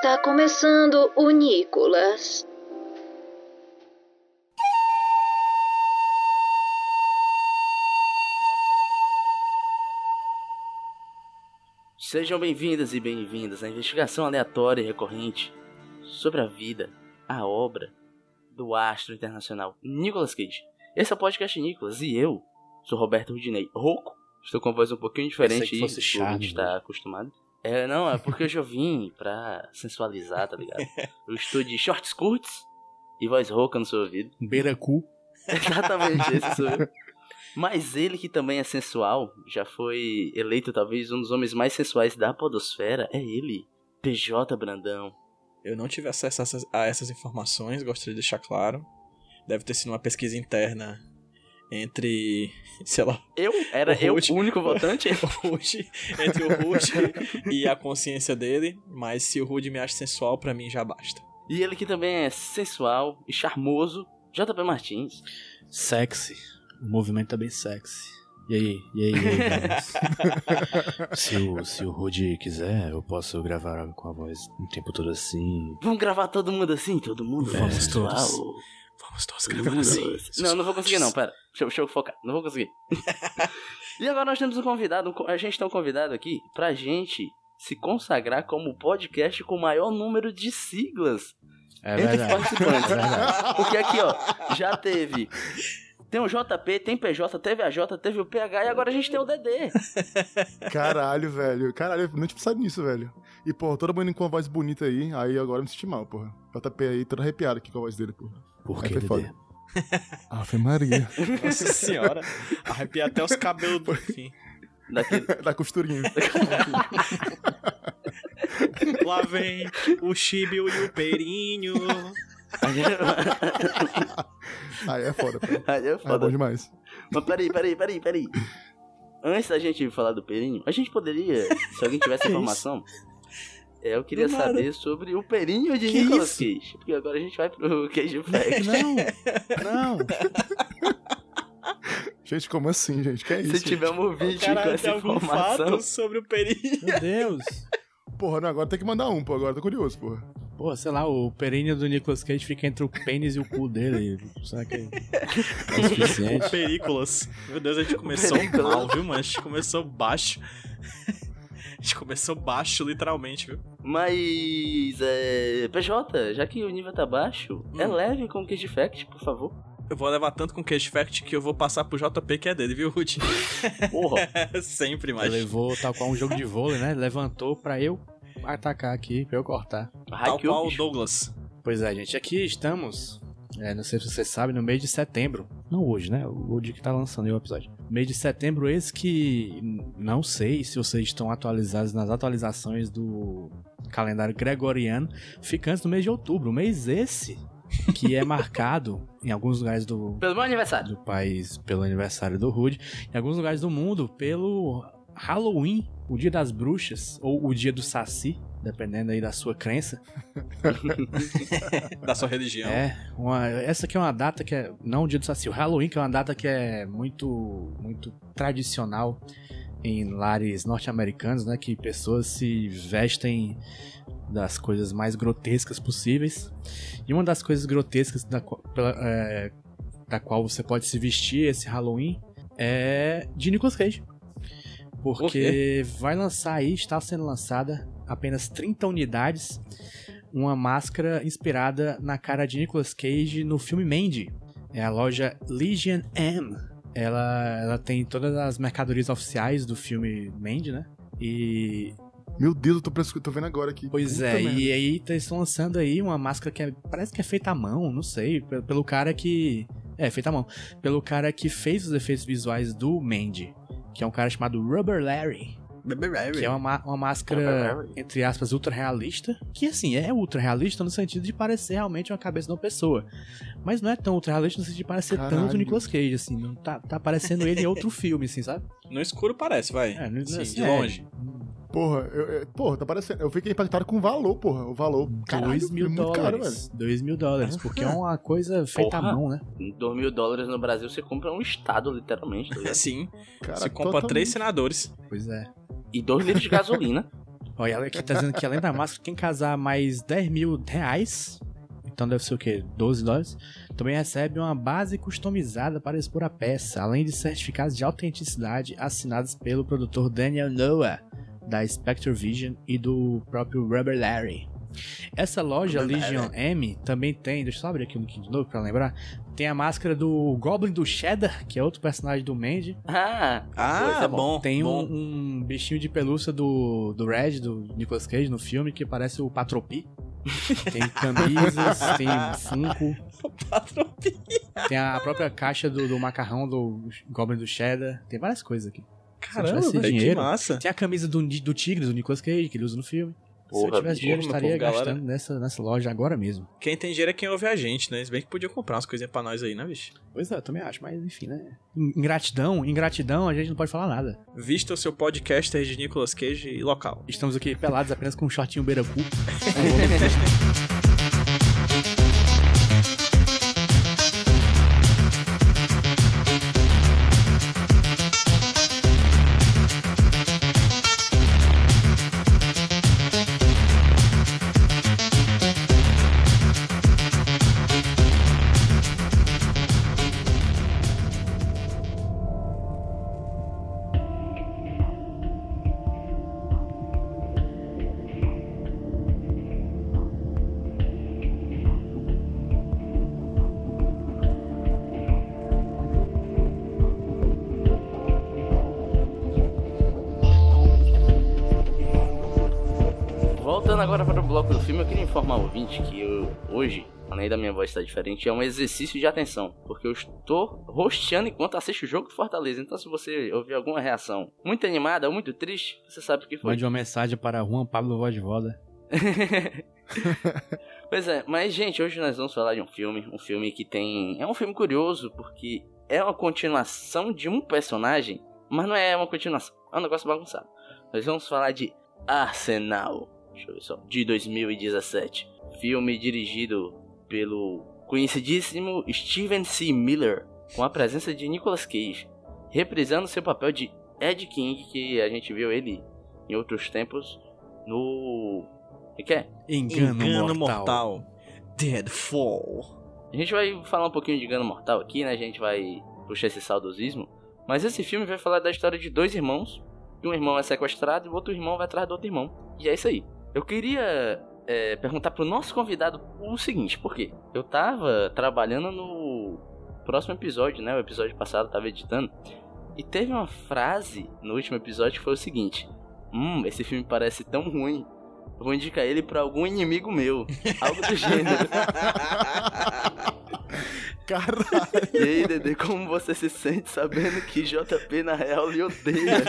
está começando o Nicolas. Sejam bem-vindas e bem-vindas à investigação aleatória e recorrente sobre a vida, a obra do astro internacional Nicolas Cage. Esse é o podcast Nicolas e eu sou Roberto Rudinei Rouco. Estou com a voz um pouquinho diferente do que charme, está acostumado. É, não, é porque hoje eu vim pra sensualizar, tá ligado? Eu estou de shorts curtos e voz rouca no seu ouvido. Beiracu. Exatamente, esse sou eu. Mas ele que também é sensual, já foi eleito talvez um dos homens mais sensuais da podosfera, é ele, PJ Brandão. Eu não tive acesso a essas, a essas informações, gostaria de deixar claro. Deve ter sido uma pesquisa interna entre, sei lá, Eu? Era O eu o único votante? o Rude, entre o Rude e a consciência dele, mas se o Rude me acha sensual, pra mim já basta. e ele que também é sensual e charmoso, JP Martins. Sexy. O movimento tá bem sexy. E aí, e aí, e aí, vamos? se, o, se o Rudy quiser, eu posso gravar com a voz o tempo todo assim. Vamos gravar todo mundo assim? Todo mundo Vamos sensual? todos. Vamos todos Todo gravar mundo assim. Não, não vou conseguir não, pera. Deixa, eu- deixa eu focar, não vou conseguir. e agora nós temos um convidado, um co- a gente tem um convidado aqui pra gente se consagrar como o podcast com o maior número de siglas É entre os verdade. participantes. É. Porque aqui, ó, já teve. Tem o JP, tem PJ, teve a J, teve o PH e agora a gente tem o DD. Caralho, velho. Caralho, eu não tinha pensado nisso, velho. E, porra, todo mundo com uma voz bonita aí, aí agora eu me senti mal, porra. JP aí, todo arrepiado aqui com a voz dele, porra. Por que, foi foda. Dedê? Ave Maria. Nossa senhora, arrepiar até os cabelos do fim. Daquele... da costurinha. Lá vem o chibio e o peirinho. Aí é foda, pô. Aí é Aí é foda. bom demais. Mas peraí, peraí, peraí, peraí. Antes da gente falar do perinho, a gente poderia, se alguém tivesse informação, é, eu queria saber sobre o perinho de Que Nicolas isso? Cage. Porque agora a gente vai pro Cage Fact. Não, não. Gente, como assim, gente? Que é isso? Se tiver um vídeo com Caralho, tem essa algum informação. fato sobre o peirinho? Meu Deus. Porra, não, agora tem que mandar um, pô. Agora tô curioso, porra. Pô, sei lá, o períneo do Nicolas Cage fica entre o pênis e o cu dele. Será que é o suficiente? Perícolas. Meu Deus, a gente começou mal, viu, mano? A gente começou baixo. A gente começou baixo, literalmente, viu? Mas, é, PJ, já que o nível tá baixo, é Hum. leve com o Cage Fact, por favor. Eu vou levar tanto com Cage Fact que eu vou passar pro JP que é dele, viu, Ruth? Porra. Sempre, Ele mas. levou tal qual um jogo de vôlei, né? Levantou pra eu atacar aqui, pra eu cortar. Tal qual o. Douglas. Pois é, gente, aqui estamos. É, não sei se você sabe, no mês de setembro. Não hoje, né? O dia que tá lançando o episódio. Mês de setembro, esse que não sei se vocês estão atualizados nas atualizações do calendário gregoriano. Fica antes do mês de outubro. Mês esse que é marcado em alguns lugares do, Pelo meu aniversário. do país pelo aniversário do Rude, em alguns lugares do mundo pelo Halloween, o dia das bruxas, ou o dia do Saci, dependendo aí da sua crença. Da sua religião. É, uma- essa aqui é uma data que é. Não o dia do Saci, o Halloween, que é uma data que é muito, muito tradicional em lares norte-americanos, né? Que pessoas se vestem das coisas mais grotescas possíveis. E uma das coisas grotescas da, pela- é, da qual você pode se vestir esse Halloween é de Nicolas Cage. Porque vai lançar aí, está sendo lançada apenas 30 unidades uma máscara inspirada na cara de Nicolas Cage no filme Mandy. É a loja Legion M. Ela, ela tem todas as mercadorias oficiais do filme Mandy, né? E. Meu Deus, eu tô, tô vendo agora aqui. Pois Puta é, merda. e aí tá- eles estão lançando aí uma máscara que é- parece que é feita à mão, não sei, pe- pelo cara que. É, feita à mão. Pelo cara que fez os efeitos visuais do Mandy, que é um cara chamado Rubber Larry. Que é uma, ma- uma máscara, entre aspas, ultra realista. Que assim, é ultra realista no sentido de parecer realmente uma cabeça de uma pessoa. Mas não é tão ultra realista no sentido de parecer Caralho. tanto o Nicolas Cage, assim. Não tá, tá parecendo ele em outro filme, assim, sabe? No escuro parece, vai. É, não- Sim, assim, de é. Porra, eu, eu- porra, tá parecendo. Eu fiquei impactado com o valor, porra. O valor. Caralho, 2 mil é muito caro, velho. dólares. 2 mil dólares, porque é uma coisa feita à Porra. mão, né? 2 mil dólares no Brasil você compra um estado, literalmente. tá? Sim, Cara, você compra totalmente. três senadores. Pois é. E 2 litros de gasolina. Olha, ela aqui tá dizendo que além da máscara, quem casar mais 10 mil reais, então deve ser o quê? 12 dólares, também recebe uma base customizada para expor a peça, além de certificados de autenticidade assinados pelo produtor Daniel Noah, da Spectre Vision e do próprio Rubber Larry. Essa loja Legion M também tem, deixa eu só abrir aqui um pouquinho de novo pra lembrar, tem a máscara do Goblin do Cheddar, que é outro personagem do Mandy, Ah, Ah, é bom. tem bom. um, um bichinho de pelúcia do, do Red, do Nicolas Cage, no filme, que parece o Patropi. Tem camisas, tem Funko, tem a própria caixa do, do macarrão do Goblin do Cheddar. Tem várias coisas aqui. Caramba, tivesse velho, que dinheiro, massa. Tem a camisa do, do Tigre, do Nicolas Cage, que ele usa no filme. Se eu Porra, tivesse dinheiro, eu estaria povo, galera. gastando nessa, nessa loja agora mesmo. Quem tem dinheiro é quem ouve a gente, né? Se bem que podia comprar umas coisinhas pra nós aí, né, bicho? Pois é, eu também acho, mas enfim, né? Ingratidão, ingratidão, a gente não pode falar nada. Vista o seu podcaster de Nicolas Cage e local. Estamos aqui pelados apenas com um shortinho beiracu. o ouvinte que eu, hoje, além da minha voz estar diferente, é um exercício de atenção. Porque eu estou rosteando enquanto assisto o jogo do Fortaleza. Então, se você ouvir alguma reação muito animada ou muito triste, você sabe o que foi. Mande uma mensagem para Juan Pablo Vojvoda. pois é, mas gente, hoje nós vamos falar de um filme, um filme que tem. É um filme curioso, porque é uma continuação de um personagem, mas não é uma continuação, é um negócio bagunçado. Nós vamos falar de Arsenal, deixa eu ver só, de 2017. Filme dirigido pelo conhecidíssimo Steven C. Miller, com a presença de Nicolas Cage, reprisando seu papel de Ed King, que a gente viu ele em outros tempos no. O que é? Engano, mortal. Deadfall. A gente vai falar um pouquinho de Engano Mortal aqui, né? A gente vai puxar esse saudosismo. Mas esse filme vai falar da história de dois irmãos. Um irmão é sequestrado e o outro irmão vai atrás do outro irmão. E é isso aí. Eu queria é, perguntar pro nosso convidado o seguinte, por quê? Eu tava trabalhando no próximo episódio, né? O episódio passado eu tava editando. E teve uma frase no último episódio que foi o seguinte: Hum, esse filme parece tão ruim. Eu vou indicar ele pra algum inimigo meu. Algo do gênero. Caralho. E aí, Dedê, como você se sente sabendo que JP na real lhe odeia?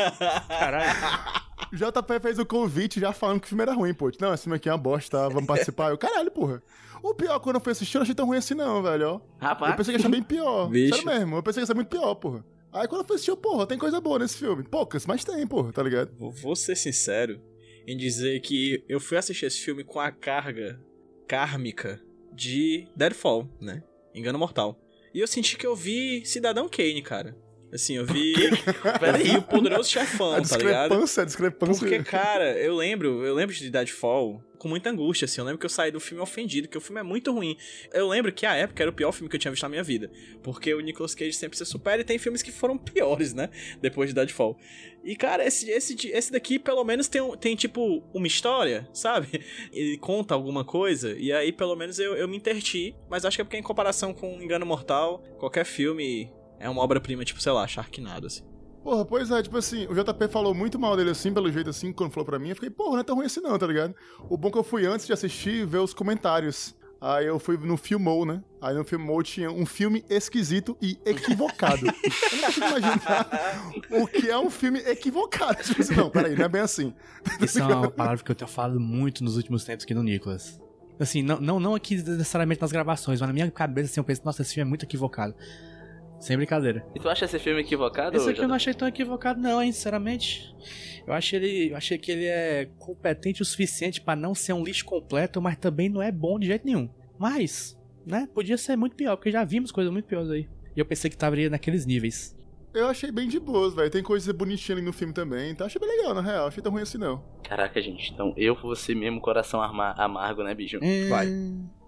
Caralho. JP fez o convite já falando que o filme era ruim, pô. Não, esse filme aqui é uma bosta, tá? vamos participar. Eu, caralho, porra. O pior, quando eu fui assistir, eu não achei tão ruim assim, não, velho, ó. Rapaz, Eu pensei que ia achar bem pior. Bicho. Sério mesmo, eu pensei que ia ser muito pior, porra. Aí quando eu fui assistir, eu, porra, tem coisa boa nesse filme. Poucas, mas tem, porra, tá ligado? Vou- Vou ser sincero em dizer que eu fui assistir esse filme com a carga kármica de Deadfall, né? Engano Mortal. E eu senti que eu vi Cidadão Kane, cara. Assim, eu vi. Peraí, o poderoso chefão, a tá ligado? discrepância, a discrepância. Porque, cara, eu lembro, eu lembro de Deadfall com muita angústia, assim. Eu lembro que eu saí do filme ofendido, que o filme é muito ruim. Eu lembro que a época era o pior filme que eu tinha visto na minha vida. Porque o Nicolas Cage sempre se supera e tem filmes que foram piores, né? Depois de Deadfall. E, cara, esse, esse, esse daqui, pelo menos, tem, tem tipo, uma história, sabe? Ele conta alguma coisa, e aí, pelo menos, eu, eu me interti. Mas acho que é porque, em comparação com Engano Mortal, qualquer filme é uma obra-prima, tipo, sei lá, Sharknado, assim. Porra, pois é, tipo assim, o JP falou muito mal dele assim, pelo jeito assim, quando falou pra mim, eu fiquei, porra, não é tão ruim assim não, tá ligado? O bom que eu fui antes de assistir ver os comentários. Aí eu fui no Filmou, né? Aí no Filmou tinha um filme esquisito e equivocado. eu não consigo imaginar o que é um filme equivocado. Tipo assim, não, peraí, não é bem assim. Isso é uma palavra que eu tenho falado muito nos últimos tempos aqui no Nicolas. Assim, não, não, não aqui necessariamente nas gravações, mas na minha cabeça assim, eu penso, nossa, esse filme é muito equivocado. Sem brincadeira. E tu acha esse filme equivocado? Esse aqui eu não achei tão equivocado, não, hein, sinceramente. Eu achei ele. Eu achei que ele é competente o suficiente pra não ser um lixo completo, mas também não é bom de jeito nenhum. Mas, né, podia ser muito pior, porque já vimos coisas muito piores aí. E eu pensei que estaria naqueles níveis. Eu achei bem de boas, velho. Tem coisa bonitinha ali no filme também. Então achei bem legal, na real. Achei tão ruim assim, não. Caraca, gente. Então eu você mesmo, coração amargo, né, bicho? Vai.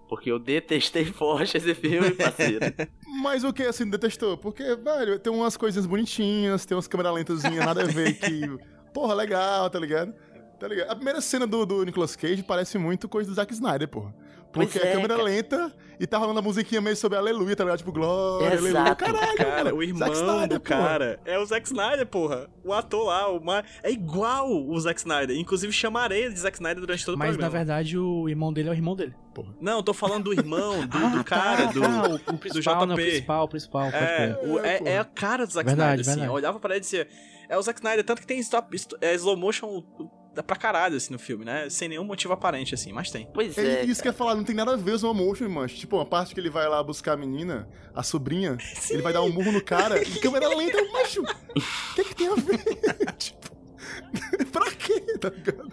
Porque eu detestei forte esse filme, parceiro. Mas o que assim detestou? Porque, velho, tem umas coisinhas bonitinhas, tem umas câmeras lentas, nada a ver que. Porra, legal, tá ligado? Tá ligado? A primeira cena do, do Nicolas Cage parece muito coisa do Zack Snyder, porra. Porque é, a câmera cara. lenta e tá rolando a musiquinha meio sobre aleluia, tá ligado? Tipo, glória, aleluia. Exato, Caralho, Cara, o irmão Zack Snyder, do porra. cara é o Zack Snyder, porra. O ator lá, o Mar... é igual o Zack Snyder. Inclusive, chamarei de Zack Snyder durante todo o Mas na programa. verdade o irmão dele é o irmão dele. Não, eu tô falando do irmão, do, Ah, do cara, tá, do, tá, o, o do principal, não, o JP. principal, o principal. É, o- É, é, a cara do Zack Verdade, Snyder, assim. verdade. Eu olhava pra ele e dizia. É o Zack Snyder, tanto que tem stop, st- é, slow motion pra caralho, assim, no filme, né? Sem nenhum motivo aparente, assim, mas tem. Pois É, é. isso que eu ia falar, não tem nada a ver o slow motion, mancho. Tipo, uma parte que ele vai lá buscar a menina, a sobrinha, ele vai dar um murro no cara, e câmera lenta, macho. O que que tem a ver? tipo, pra quê, tá ligado?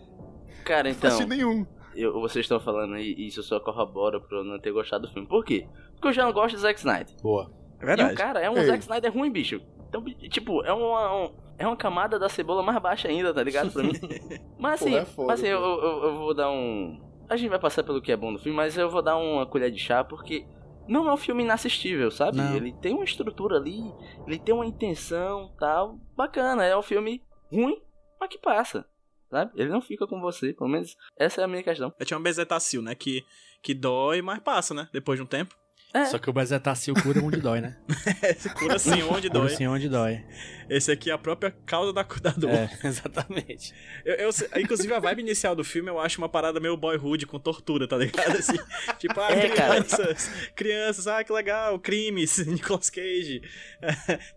Cara, Não então, sentido nenhum. eu- vocês estão falando aí, e isso só corrobora pra eu não ter gostado do filme. Por quê? Porque eu já não gosto do Zack Snyder. Boa. É E verdade. o cara é um Ei. Zack Snyder ruim, bicho. Então, tipo, é uma, um- é uma camada da cebola mais baixa ainda, tá ligado? Pra mim. Mas assim, Pô, é foda, mas, assim eu, eu, eu vou dar um. A gente vai passar pelo que é bom no filme, mas eu vou dar uma colher de chá porque não é um filme inassistível, sabe? Não. Ele tem uma estrutura ali, ele tem uma intenção tal. Bacana, é um filme ruim, mas que passa. Sabe? Ele não fica com você, pelo menos essa é a minha questão. É tipo uma bezetacil, né? Que, que dói, mas passa, né? Depois de um tempo. É, Só que o bezetacil cura onde dói, né? Cura assim onde Cura dói. sim onde dói. Esse aqui é a própria causa da, da dor. É, exatamente. Eu, eu- inclusive, a vibe inicial do filme eu acho uma parada meio boyhood com tortura, tá ligado? Assim, tipo, ah, É, cara. crianças, crianças, ah, que legal, crimes, Nicolas Cage,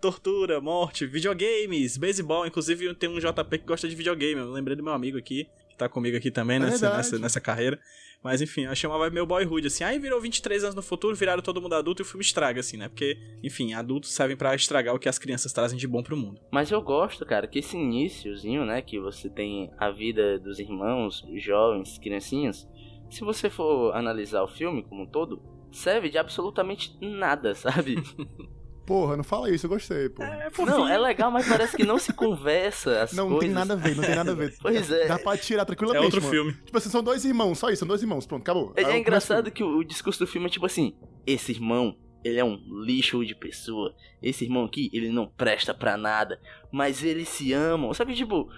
tortura, morte, videogames, beisebol. Inclusive, tem um JP que gosta de videogame. Eu lembrei do meu amigo aqui, que tá comigo aqui também É nessa, nessa, nessa carreira. Mas enfim, eu vibe meio boyhood, assim. Aí virou 23 anos no futuro, viraram todo mundo adulto e o filme estraga, assim, né? Porque, enfim, adultos servem pra estragar o que as crianças trazem de bom pro mundo. Mas eu gosto, cara, que esse iníciozinho, né, que você tem a vida dos irmãos, jovens, criancinhas, se você for analisar o filme como um todo, serve de absolutamente nada, sabe? Porra, não fala isso, eu gostei, pô. É, não, é legal, mas parece que não se conversa as não, não coisas. tem nada a ver, não tem nada a ver. Pois é. Dá pra tirar É tranquilamente, outro mano. filme. Tipo assim, são dois irmãos, só isso, são dois irmãos, pronto, acabou. É, é engraçado que o, o discurso do filme é tipo assim: esse irmão, ele é um lixo de pessoa. Esse irmão aqui, ele não presta pra nada, mas eles se amam. Sabe, tipo,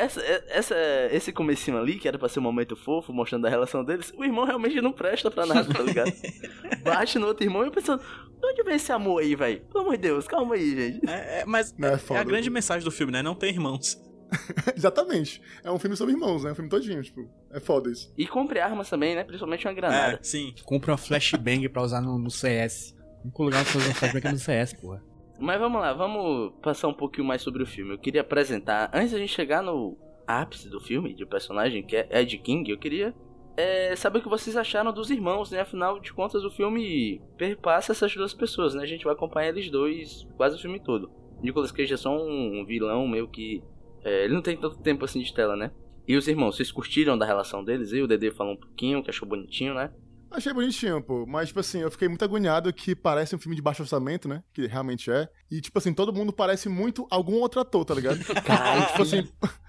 essa, essa, esse comecinho ali, que era pra ser um momento fofo, mostrando a relação deles, o irmão realmente não presta pra nada, tá ligado? Bate no outro irmão e pensando, de onde vem esse amor aí, velho? Pelo amor de Deus, calma aí, gente. É, é, mas é é, foda. a grande mensagem do filme, né? Não tem irmãos. Exatamente. É um filme sobre irmãos, né? Um filme todinho, tipo, é foda isso. E compre armas também, né? Principalmente uma granada. É, sim. Compra uma flashbang pra usar no, no CS. O único lugar pra usar flashbang é no CS, porra. Mas vamos lá, vamos passar um pouquinho mais sobre o filme. Eu queria apresentar, antes da gente chegar no ápice do filme, de personagem, que é Ed King, eu queria é, saber o que vocês acharam dos irmãos, né? Afinal de contas, o filme perpassa essas duas pessoas, né? A gente vai acompanhar eles dois quase o filme todo. Nicolas Cage é só um vilão meio que. é, ele não tem tanto tempo assim de tela, né? E os irmãos, vocês curtiram da relação deles? E o Dedê falou um pouquinho, que achou bonitinho, né? Achei bonitinho, pô. Mas, tipo assim, eu fiquei muito agoniado que parece um filme de baixo orçamento, né? Que realmente é. E, tipo assim, todo mundo parece muito algum outro ator, tá ligado? Caralho, tipo assim.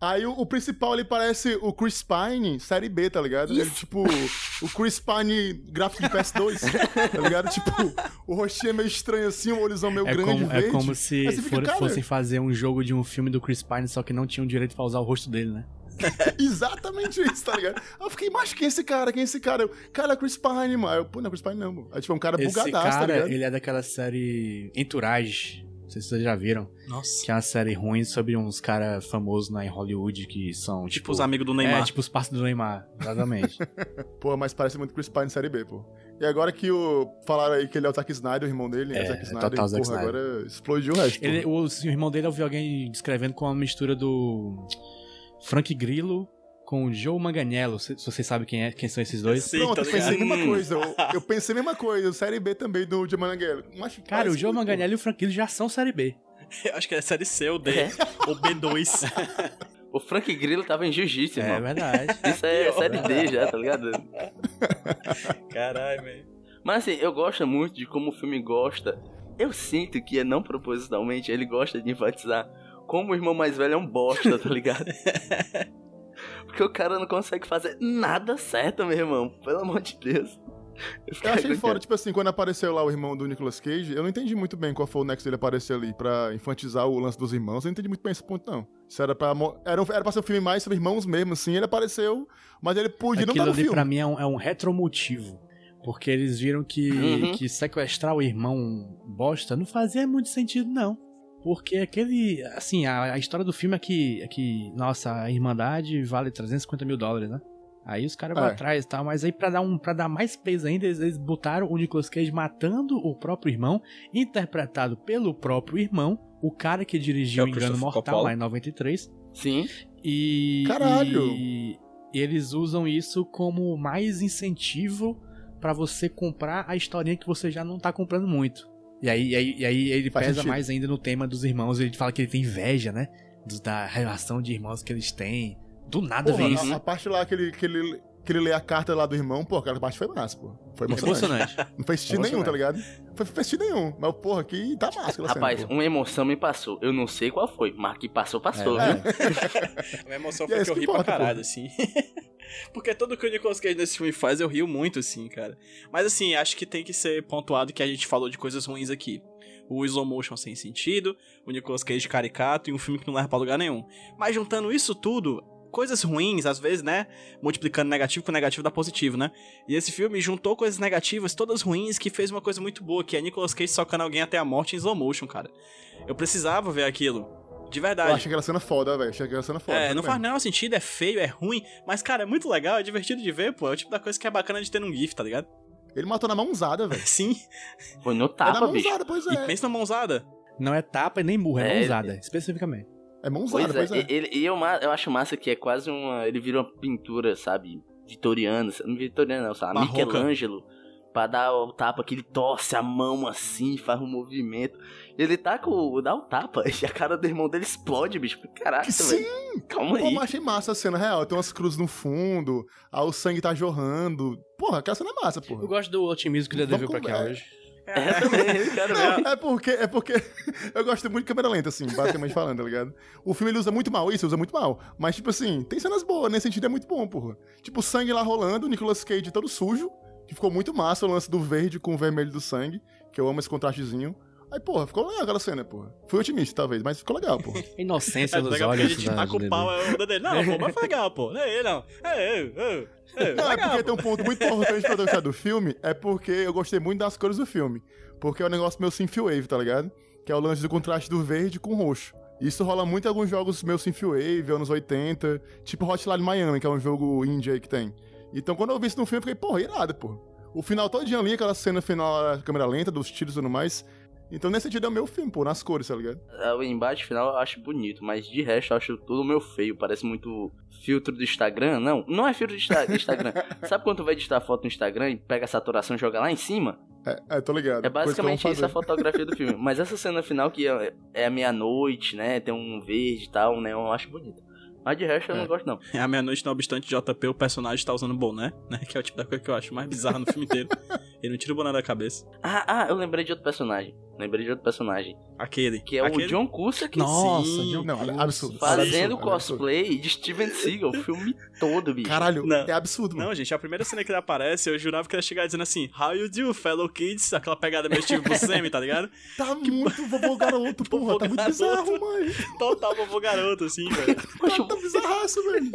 Aí o, o principal ali parece o Chris Pine, série B, tá ligado? Ele, tipo, o Chris Pine gráfico de PS2, tá ligado? Tipo, o rostinho é meio estranho assim, o olhozão meio É grande, como, é verde. como se fica, for- fossem fazer um jogo de um filme do Chris Pine, só que não tinham direito pra usar o rosto dele, né? Exatamente isso, tá ligado? Aí eu fiquei, mas quem é esse cara? Quem é esse cara? Eu, cara, é Chris Pine, mano. Eu, pô, não é Chris Pine não, pô. Aí, tipo, é um cara Esse bugadaço, tá cara, ligado? ele é daquela série Entourage. Não sei se vocês já viram. Nossa. Que é uma série ruim sobre uns caras famosos lá em Hollywood que são, Tipo, tipo... os amigos do Neymar. É, tipo os parceiros do Neymar, exatamente. Pô, mas parece muito Chris Pine Série B, pô. E agora que o... falaram aí que ele é o Zack Snyder, o irmão dele, é, É, o Zack é Snyder, total e, Zack porra, Snyder. agora explodiu o resto. Ele, pô. o, o irmão dele eu vi alguém descrevendo com uma mistura do Frank Grillo com o Joe Manganiello. Se, se vocês sabem quem, é, quem são esses dois. Sim, Pronto, tá eu pensei a mesma coisa. Eu, eu pensei a mesma coisa. Série B também do Jamananguelo. Mas Cara, o Joe Manganiello e o Frank Grillo já são Série B. Eu acho que é série C ou D. É. Ou B2. O Frank Grillo tava em jiu-jitsu, É irmão. verdade. Isso é série D já, tá ligado? Caralho, velho. Mas assim, eu gosto muito de como o filme gosta. Eu sinto que é não propositalmente, ele gosta de enfatizar como o irmão mais velho é um bosta, tá ligado? Porque o cara não consegue fazer nada certo, meu irmão. Pelo amor de Deus. Eu fiquei achei fora, tipo assim, quando apareceu lá o irmão do Nicolas Cage, eu não entendi muito bem qual foi o nexo dele aparecer ali pra enfatizar o lance dos irmãos. Eu não entendi muito bem esse ponto, não. Isso era pra. Era, um- era pra ser um filme mais sobre irmãos mesmo, assim. Ele apareceu, mas ele podia não Aquilo estar no ali filme. pra mim é um, é um retromotivo. Porque eles viram que, Uhum. que sequestrar o irmão bosta não fazia muito sentido, não. Porque aquele. Assim, a, a história do filme é que, é que. Nossa, a Irmandade vale 350 mil dólares, né? Aí os caras vão É. atrás e tal, mas aí pra dar, um, pra dar mais peso ainda, eles, eles botaram o Nicolas Cage matando o próprio irmão, interpretado pelo próprio irmão, o cara que dirigiu É Engano Mortal Coppola. lá em 93. Sim. E. Caralho! E eles usam isso como mais incentivo pra você comprar a historinha que você já não tá comprando muito. E aí, e aí, e aí ele Faz pesa sentido. mais ainda no tema dos irmãos. Ele fala que ele tem inveja, né? da relação de irmãos que eles têm. Do nada Porra, vem a, isso. a parte lá que ele, que, ele, que ele lê a carta lá do irmão, pô, aquela parte foi massa, pô. Foi emocionante. Emocionante. Não fez sentido nenhum, tá ligado? Foi fez sentido nenhum. Mas, porra, aqui tá massa Rapaz, cena, uma emoção me passou. Eu não sei qual foi, mas que passou, passou, É, viu? A emoção E é foi que eu que ri pra importa, pô. caralho, assim. Porque tudo que o Nicolas Cage nesse filme faz, eu rio muito, assim, cara. Mas, assim, acho que tem que ser pontuado que a gente falou de coisas ruins aqui. O slow motion sem sentido, o Nicolas Cage caricato e um filme que não leva pra lugar nenhum. Mas juntando isso tudo, coisas ruins, às vezes, né? Multiplicando negativo com negativo dá positivo, né? E esse filme juntou coisas negativas, todas ruins, que fez uma coisa muito boa, que é Nicolas Cage socando alguém até a morte em slow motion, cara. Eu precisava ver aquilo. De verdade. Eu achei aquela cena foda, velho. Achei aquela cena foda. É, não faz nenhum sentido, é feio, é ruim, mas, cara, é muito legal, é divertido de ver, pô. É o tipo da coisa que é bacana de ter num GIF, tá ligado? Ele matou na mãozada, velho. Sim, Foi no É na tapa, bicho. mãozada, pois e é. pensa na mãozada. Não é tapa e nem murro, é, É, mãozada, especificamente. É mãozada, Pois pois é, é. ele- e eu, eu acho massa que é quase uma. Ele vira uma pintura, sabe? Vitoriana. Não vitoriana, não, sabe? Barroca. Michelangelo. Pra dar o tapa que ele torce a mão assim, faz um movimento. Ele tá com. dá o tapa e a cara do irmão dele explode, bicho. Caraca, Sim! velho. Calma Pô, aí. mas achei massa a cena real. Tem umas cruzes no fundo, aí o sangue tá jorrando. Porra, aquela cena é massa, porra. Eu gosto do otimismo que ele Vamos deveu pra cá hoje. É, também, cara. Não, é porque, é porque eu gosto muito de câmera lenta, assim, basicamente falando, tá ligado? O filme ele usa muito mal isso, usa muito mal. Mas, tipo assim, tem cenas boas, nesse sentido é muito bom, porra. Tipo, o sangue lá rolando, o Nicolas Cage todo sujo, que ficou muito massa o lance do verde com o vermelho do sangue, que eu amo esse contrastezinho. Aí, porra, ficou legal aquela cena, porra. Fui otimista, talvez, mas ficou legal, porra. Inocência É nos legal porque a olhos gente tá com o pau é dele. Não, pô, mas foi legal, pô. Não é ele, não. É é, é, Não, é porque pô. tem um ponto muito importante pra eu gostar do filme, é porque eu gostei muito das cores do filme. Porque é um negócio meio synthwave, tá ligado? Que é o lance do contraste do verde com roxo. Isso rola muito em alguns jogos meio synthwave, anos 80, tipo Hotline Miami, que é um jogo indie aí que tem. Então quando eu vi isso no filme, eu fiquei, porra, irado, porra. O final todinho ali, aquela cena final, a câmera lenta, dos tiros e tudo mais. Então nesse sentido é o meu filme, pô, nas cores, tá ligado? O embate final eu acho bonito, mas de resto eu acho tudo meio feio. Parece muito filtro do Instagram. Não, não é filtro do Insta- Instagram. Sabe quando tu vai editar foto no Instagram e pega a saturação e joga lá em cima? É, é tô ligado. É basicamente isso a fotografia do filme. Mas essa cena final que é, é a meia-noite, né? Tem um verde e tal, né? Eu acho bonito. Mas de resto eu É. não gosto, não. É a meia-noite, não obstante JP, o personagem tá usando boné, né? Que é o tipo da coisa que eu acho mais bizarra no filme inteiro. Ele não tira o boné da cabeça. Ah, ah, eu lembrei de outro personagem. Lembrei de outro personagem. Aquele. Que é Aquele? o John Cusack Nossa, Sim. John Não, é Cusack. absurdo. fazendo absurdo, absurdo. cosplay de Steven Seagal, o filme todo, bicho. Caralho, Não. é absurdo, mano. Não, gente, a primeira cena que ele aparece, eu jurava que ele ia chegar dizendo assim, How you do, fellow kids? Aquela pegada meio Steve Buscemi, tá ligado? Tá muito vovô garoto, porra. Tá muito bizarro, mãe. Total vovô garoto, assim, velho. Poxa, Tá bizarraço, velho.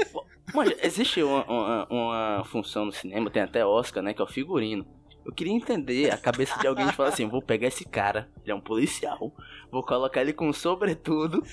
Mas existe uma, uma, uma função no cinema, tem até Oscar, né? Que é o figurino. Eu queria entender a cabeça de alguém que fala assim: vou pegar esse cara, ele é um policial, vou colocar ele com um sobretudo,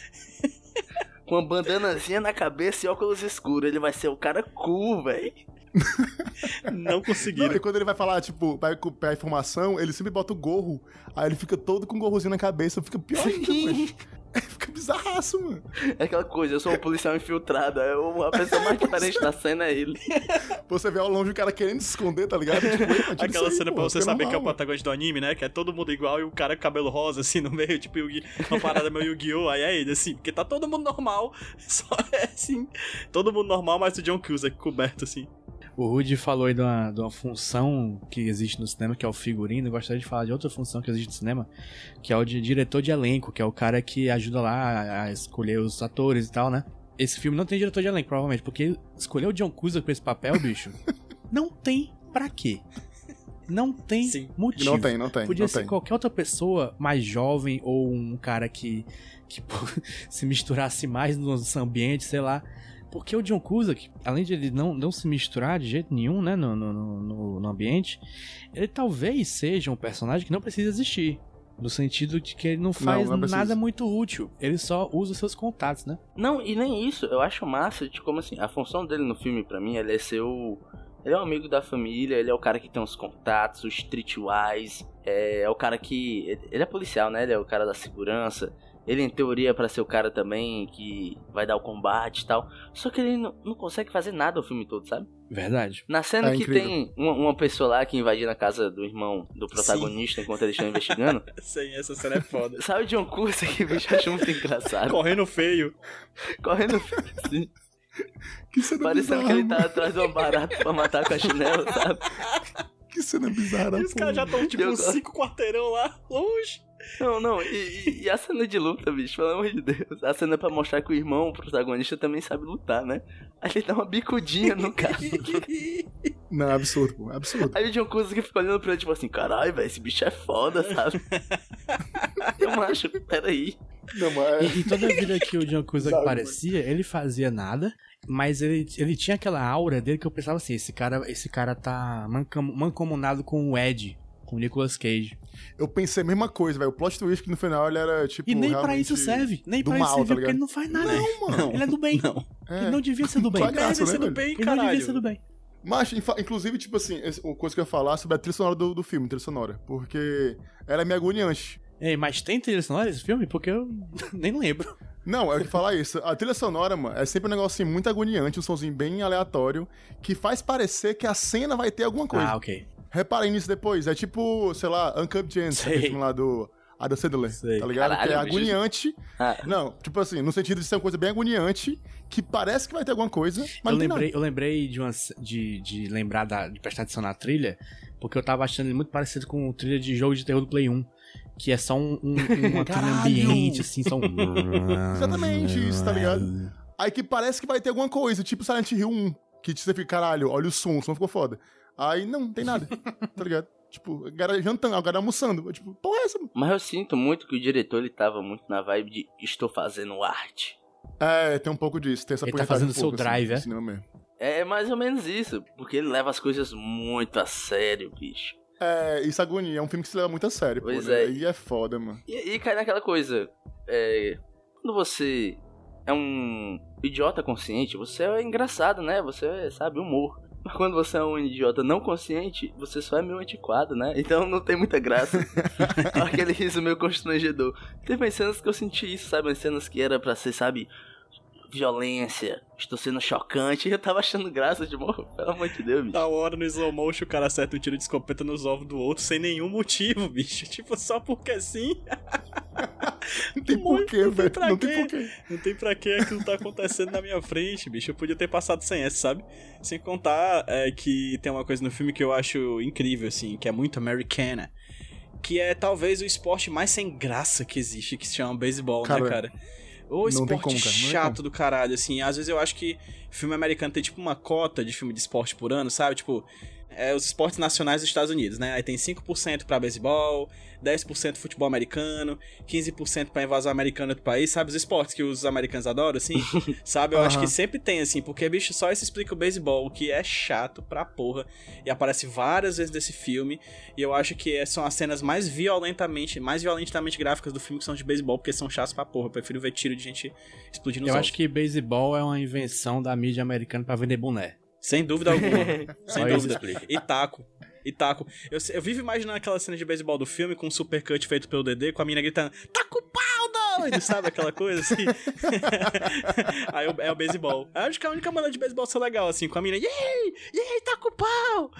com uma bandanazinha na cabeça e óculos escuros. Ele vai ser o cara cool, velho. Não conseguiram. e quando ele vai falar, tipo, vai copiar a informação, ele sempre bota o gorro. Aí ele fica todo com o gorrozinho na cabeça, fica pior ainda, Fica bizarraço, mano. É aquela coisa, eu sou um policial infiltrado, é a pessoa mais diferente da cena é ele. Você vê ao longe o cara querendo se esconder, tá ligado? Tipo, "Ei, mas tira isso Aquela aí, cena pô, pra você saber que é o normal, protagonista do anime, né? Que é todo mundo igual e o cara com cabelo rosa, assim, no meio, tipo, uma parada meio Yu-Gi-Oh! Aí é ele, assim, porque tá todo mundo normal, só é assim, todo mundo normal, mas o John Cusack coberto, assim. O Rudy falou aí de uma, de uma função que existe no cinema, que é o figurino. Eu gostaria de falar de outra função que existe no cinema, que é o de diretor de elenco, que é o cara que ajuda lá a, escolher os atores e tal, né? Esse filme não tem diretor de elenco, provavelmente, porque escolher o John Cusack pra esse papel, bicho, não tem pra quê. Não tem Sim. motivo. Não tem, não tem. Podia não ser tem. qualquer outra pessoa mais jovem ou um cara que, que pô, se misturasse mais nos ambientes, sei lá. Porque o John Cusack, além de ele não, não se misturar de jeito nenhum, né, no, no, no, no ambiente, ele talvez seja um personagem que não precisa existir. No sentido de que ele não faz não precisa. nada muito útil. Ele só usa os seus contatos, né? Não, e nem isso, eu acho massa de como assim, a função dele no filme, pra mim, ele é ser o. Ele é um amigo da família, ele é o cara que tem os contatos, os streetwise, é, é o cara que. Ele é policial, né? Ele é o cara da segurança. Ele, em teoria, é pra ser o cara também que vai dar o combate e tal. Só que ele não, não consegue fazer nada o filme todo, sabe? Verdade. Na cena É que incrível. tem uma, uma pessoa lá que invadiu a casa do irmão do protagonista enquanto eles estão investigando. Sim, essa cena é foda. Sabe o John Cusack, bicho, eu acho muito engraçado. Correndo feio. Correndo assim. Que cena Parecendo bizarra, que ele tá atrás de uma barata pra matar com a chinela, sabe? Que cena bizarra, E os caras já estão, tipo, uns cinco quarteirão lá, longe. Não, não, e, e- a cena de luta, bicho, pelo amor de Deus. A cena é pra mostrar que o irmão, o protagonista, também sabe lutar, né? Aí ele dá uma bicudinha no cara. Não, é absurdo, pô. é Absurdo. Aí o John Cusack fica olhando pra ele, tipo assim, caralho, velho, esse bicho é foda, sabe? Eu acho, peraí. Não, mas... E, e toda vida que o John Cusack Sabe, aparecia, ele fazia nada, mas ele, ele tinha aquela aura dele que eu pensava assim, esse cara, esse cara tá mancam- mancomunado com o Ed, com o Nicolas Cage. Eu pensei a mesma coisa, velho. O plot twist que no final ele era, tipo, E nem pra isso serve, nem do pra mal, isso serve, tá porque ele não faz nada. Não, mano. Ele é do bem. Não. É. Ele não devia ser do bem. A graça, Ele né, Sendo velho? bem, não devia caralho. ser do bem. Mas, inclusive, tipo assim, uma coisa que eu ia falar sobre a trilha sonora do, do filme, trilha sonora. Porque ela é meio agoniante. Ei, mas tem trilha sonora esse filme? Porque eu nem lembro. Não, é que falar isso. A trilha sonora, mano, é sempre um negócio assim, muito agoniante, um somzinho bem aleatório, que faz parecer que a cena vai ter alguma coisa. Ah, ok. Reparem nisso depois. É tipo, sei lá, Uncut Gems, aquele filme lá do Adam Sandler, Sei. tá ligado? Caralho, que é agoniante. Ah, Não, tipo assim, no sentido de ser uma coisa bem agoniante, que parece que vai ter alguma coisa, mas Eu lembrei, eu lembrei de, uma, de, de lembrar da, de prestar atenção na trilha, porque eu tava achando ele muito parecido com o trilha de jogo de terror do Play 1. Que é só um, um, uma trilha ambiente, assim, só um. Exatamente isso, tá ligado? nada. Aí que parece que vai ter alguma coisa, tipo Silent Hill 1, que você fica, caralho, olha o som, o som ficou foda. Aí não, não tem nada, tá ligado? Tipo, a galera jantando, a galera almoçando. Eu, Tipo, porra é essa? mano? mas eu sinto muito que o diretor ele tava muito na vibe de estou fazendo arte. É, tem um pouco disso, tem essa Ele tá fazendo um seu pouco, assim, drive, no é? cinema mesmo. É mais ou menos isso, porque ele leva as coisas muito a sério, bicho. É, isso agonia, é um filme que se leva muito a sério, Pois pô, né? é. Aí é foda, mano. E, e cai naquela coisa, é, quando você é um idiota consciente, você é engraçado, né? Você é, sabe, humor. Mas quando você é um idiota não consciente, você só é meio antiquado, né? Então não tem muita graça. Aquele riso meio constrangedor. Teve umas cenas que eu senti isso, sabe? Umas cenas que era pra ser, sabe, violência, estou sendo chocante. E eu tava achando graça de morro, pelo amor de Deus, bicho. Da hora no slow motion o cara acerta um tiro de escopeta nos ovos do outro sem nenhum motivo, bicho. Tipo, só porque sim. Não tem porquê, velho. Não tem quê. porquê. Não tem pra que aquilo tá acontecendo na minha frente, bicho. Eu podia ter passado sem essa, sabe? Sem contar é, que tem uma coisa no filme que eu acho incrível, assim, que é muito americana. Que é talvez o esporte mais sem graça que existe, que se chama beisebol, né, Cara? O esporte como, chato do caralho, assim. Às vezes eu acho que filme americano tem tipo uma cota de filme de esporte por ano, sabe? Tipo, é os esportes nacionais dos Estados Unidos, né? Aí tem 5% pra beisebol, 10% futebol americano, 15% pra invasão americana do país, sabe? Os esportes que os americanos adoram, assim, sabe? Eu acho Aham. que sempre tem, assim, porque, bicho, só isso explica o beisebol, o que é chato pra porra. E aparece várias vezes nesse filme, e eu acho que são as cenas mais violentamente, mais violentamente gráficas do filme que são de beisebol, porque são chatos pra porra. Eu prefiro ver tiro de gente explodindo Eu acho que beisebol é uma invenção da mídia americana pra vender boné. Sem dúvida alguma. Sem dúvida. E taco. E taco. Eu, eu vivo imaginando aquela cena de beisebol do filme com um supercut feito pelo Dedê, com a mina gritando, taca o pau, doido! Sabe aquela coisa assim? Aí é o beisebol. Eu acho que é a única maneira de beisebol ser legal, assim, com a mina, yay! Yay, taca o pau!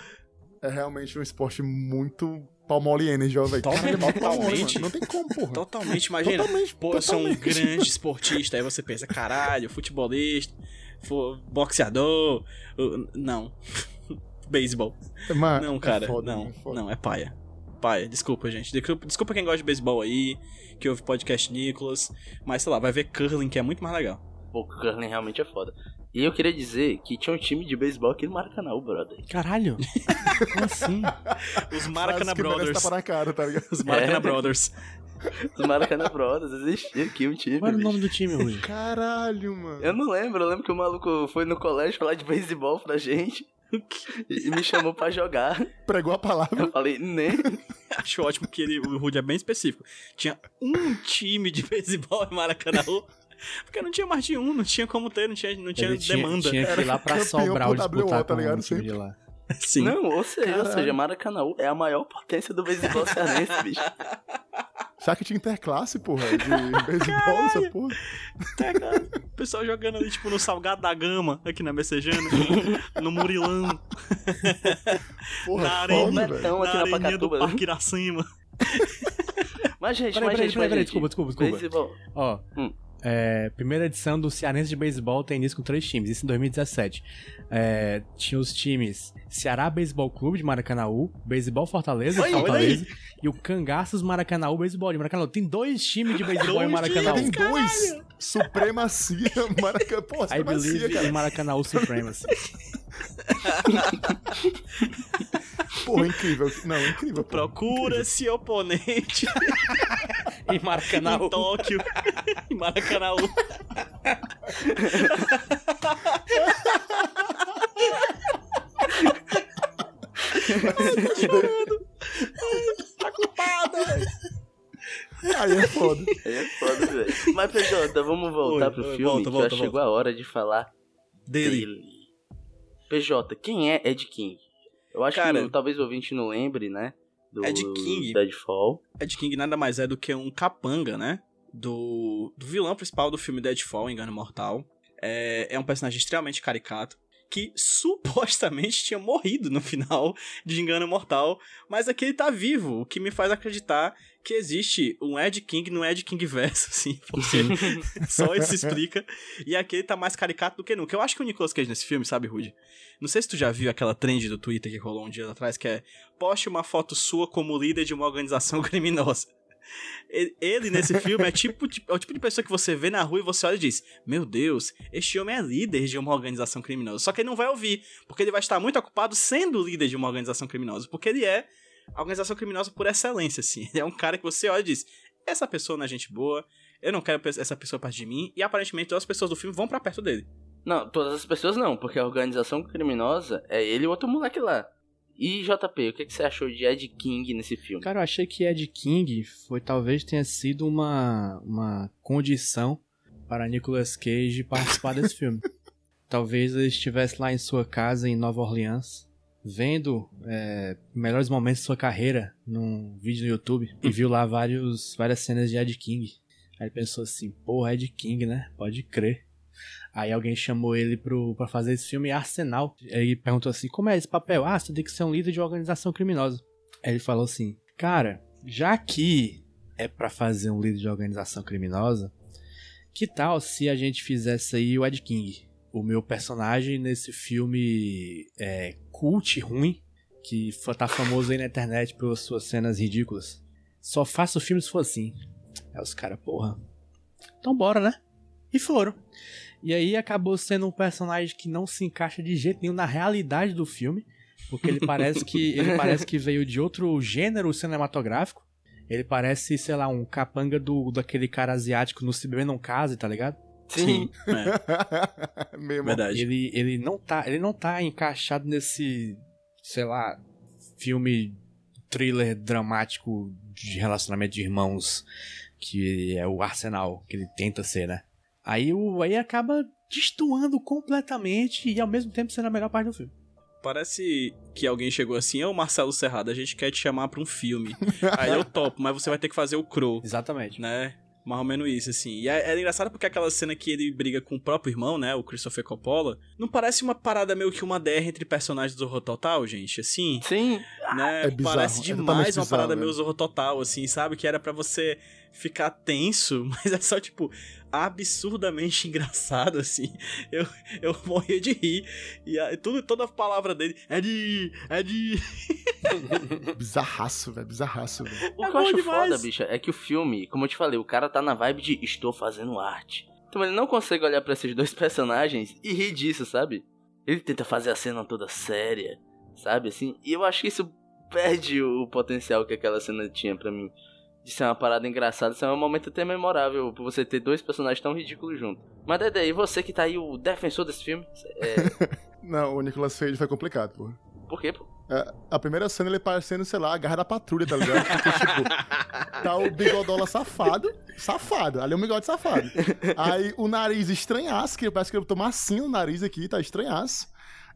É realmente um esporte muito ó, velho. Caralho, é Totalmente. Não tem como, porra. Totalmente, imagina. Totalmente, Pô, eu sou um totalmente. grande esportista. Aí você pensa, caralho, futebolista, boxeador. Não. Beisebol. Não, cara, é foda, não, é não, é paia. Paia, desculpa, gente. Desculpa, desculpa quem gosta de beisebol aí, que ouve podcast Nicolas, mas sei lá, vai ver curling, que é muito mais legal. Pô, o curling realmente é foda. E eu queria dizer que tinha um time de beisebol aqui no Maracanã, brother. Caralho! Como assim? Os Maracanã que merece Brothers. na cara, tá ligado? Os Maracanã É. Brothers. Os Maracanã Brothers, existia aqui um time. Qual era o nome do time, Rui? Caralho, mano. Eu não lembro, eu lembro que o maluco foi no colégio falar de beisebol pra gente. E me chamou pra jogar. Pregou a palavra. Eu falei, nem. Acho ótimo que ele, o Rudy é bem específico. Tinha um time de beisebol em Maracanã. Porque não tinha mais de um, não tinha como ter, não tinha, não tinha Ele demanda. tinha que ir lá pra sobrar o disputar WO, tá com ligado? o time de Sempre. lá. Sim. Não, ou seja, ou seja, Maracanã é a maior potência do beisebol cearense, bicho. Será que tinha interclasse, porra? De beisebol, essa porra? Tá, cara. O pessoal jogando ali, tipo, no Salgado da Gama, aqui na Messejana, no Murilão, Porra, Na foda, areia. velho. Betão na aqui na areninha do. Parque Iracema. Mas, gente, Peraí, mas, peraí, gente, peraí, mas, peraí, gente, desculpa, desculpa, desculpa. Beisebol. Ó, Hum. É, primeira edição do Cearense de Beisebol tem início com três times, isso em 2017. É, tinha os times Ceará Beisebol Clube de Maracanaú, Beisebol Fortaleza, Fortaleza, e o Cangaços Maracanaú Beisebol de Maracanaú. Tem dois times de beisebol em Maracanaú. Tem dois. Supremacia, Maracanã. I supremacia, believe cara. Maracanaú Supremacy. Porra, incrível. Não, incrível. Procura-se oponente em em Maracanaú. Tóquio, em Maracanã. Aí é foda. É foda, velho. Mas, PJ, vamos voltar Oi, pro oi, filme, volta, que volta, já chegou volta. a hora de falar Dele. dele. PJ, quem é Ed King? Eu acho Cara- que talvez o ouvinte não lembre, né? Do Ed King. Deadfall. Ed King nada mais é do que um capanga, né? Do, do vilão principal do filme Deadfall, Engano Mortal. É, é um personagem extremamente caricato. Que supostamente tinha morrido no final de Engano Mortal. Mas aqui ele tá vivo. O que me faz acreditar que existe um Ed King no Ed King verso, assim. Porque só isso explica. E aqui ele tá mais caricato do que nunca. Eu acho que o Nicolas Cage nesse filme, sabe, Rude? Não sei se tu já viu aquela trend do Twitter que rolou um dia atrás, que é poste uma foto sua como líder de uma organização criminosa. Ele, nesse filme é tipo, tipo- é o tipo de pessoa que você vê na rua e você olha e diz: Meu Deus, este homem é líder de uma organização criminosa. Só que ele não vai ouvir, porque ele vai estar muito ocupado sendo líder de uma organização criminosa. Porque ele é a organização criminosa por excelência, assim. Ele é um cara que você olha e diz: Essa pessoa não é gente boa, eu não quero essa pessoa perto de mim. E aparentemente todas as pessoas do filme vão pra perto dele. Não, todas as pessoas não, porque a organização criminosa é ele e outro moleque lá. E JP, o que, que você achou de Ed King nesse filme? Cara, eu achei que Ed King foi talvez tenha sido uma, uma condição para Nicolas Cage participar desse filme. Talvez ele estivesse lá em sua casa em Nova Orleans, vendo é, melhores momentos de sua carreira num vídeo no YouTube e viu lá vários, várias cenas de Ed King. Aí ele pensou assim, porra, Ed King, né? Pode crer. Aí alguém chamou ele pro, pra fazer esse filme Arsenal. Ele perguntou assim, como é esse papel? Ah, você tem que ser um líder de organização criminosa. Aí ele falou assim, cara, já que é pra fazer um líder de organização criminosa, que tal se a gente fizesse aí o Ed King? O meu personagem nesse filme é, cult ruim, que tá famoso aí na internet pelas suas cenas ridículas. Só faço o filme se for assim. Aí os caras, porra. Então bora, né? E foram. E aí acabou sendo um personagem que não se encaixa de jeito nenhum na realidade do filme. Porque ele parece que ele parece que veio de outro gênero cinematográfico. Ele parece, sei lá, um capanga do daquele cara asiático no Se Beber Não Case, tá ligado? Sim, é, Mesmo. verdade. Ele, ele não tá, ele não tá encaixado nesse, sei lá, filme thriller dramático de relacionamento de irmãos que é o Arsenal que ele tenta ser, né? Aí o aí acaba destoando completamente e ao mesmo tempo sendo a melhor parte do filme. Parece que alguém chegou assim, ô Marcelo Serrado, a gente quer te chamar pra um filme. Aí eu topo, mas você vai ter que fazer o Crow, Exatamente. né? Mais ou menos isso, assim. E é, é engraçado porque aquela cena que ele briga com o próprio irmão, né? O Christopher Coppola. Não parece uma parada meio que uma DR entre personagens do Horror Total, gente? Assim, Sim, né? é bizarro, Parece é demais uma parada meio Zorro Total, assim, sabe? Que era pra você ficar tenso, mas é só, tipo, absurdamente engraçado, assim. Eu, eu morria de rir. E a- tudo, toda a palavra dele, Ed, Ed. Bizarraço, velho. Bizarraço, velho. O É que eu acho demais. foda, bicha, é que o filme, como eu te falei, o cara tá na vibe de estou fazendo arte. Então ele não consegue olhar pra esses dois personagens e rir disso, sabe? Ele tenta fazer a cena toda séria, sabe? Assim, e eu acho que isso perde o potencial que aquela cena tinha pra mim. De ser uma parada engraçada, ser um momento até memorável por você ter dois personagens tão ridículos juntos. Mas Dedé, e você que tá aí o defensor desse filme? É, Não, o Nicolas Cage foi complicado, pô. por quê, pô? É, a primeira cena ele parecendo, sei lá, a garra da patrulha, tá ligado? Porque, tipo, tá o bigodola safado, safado, ali é um bigode safado. Aí o nariz estranhaço, que parece que ele botou massinha no nariz aqui, tá estranhaço.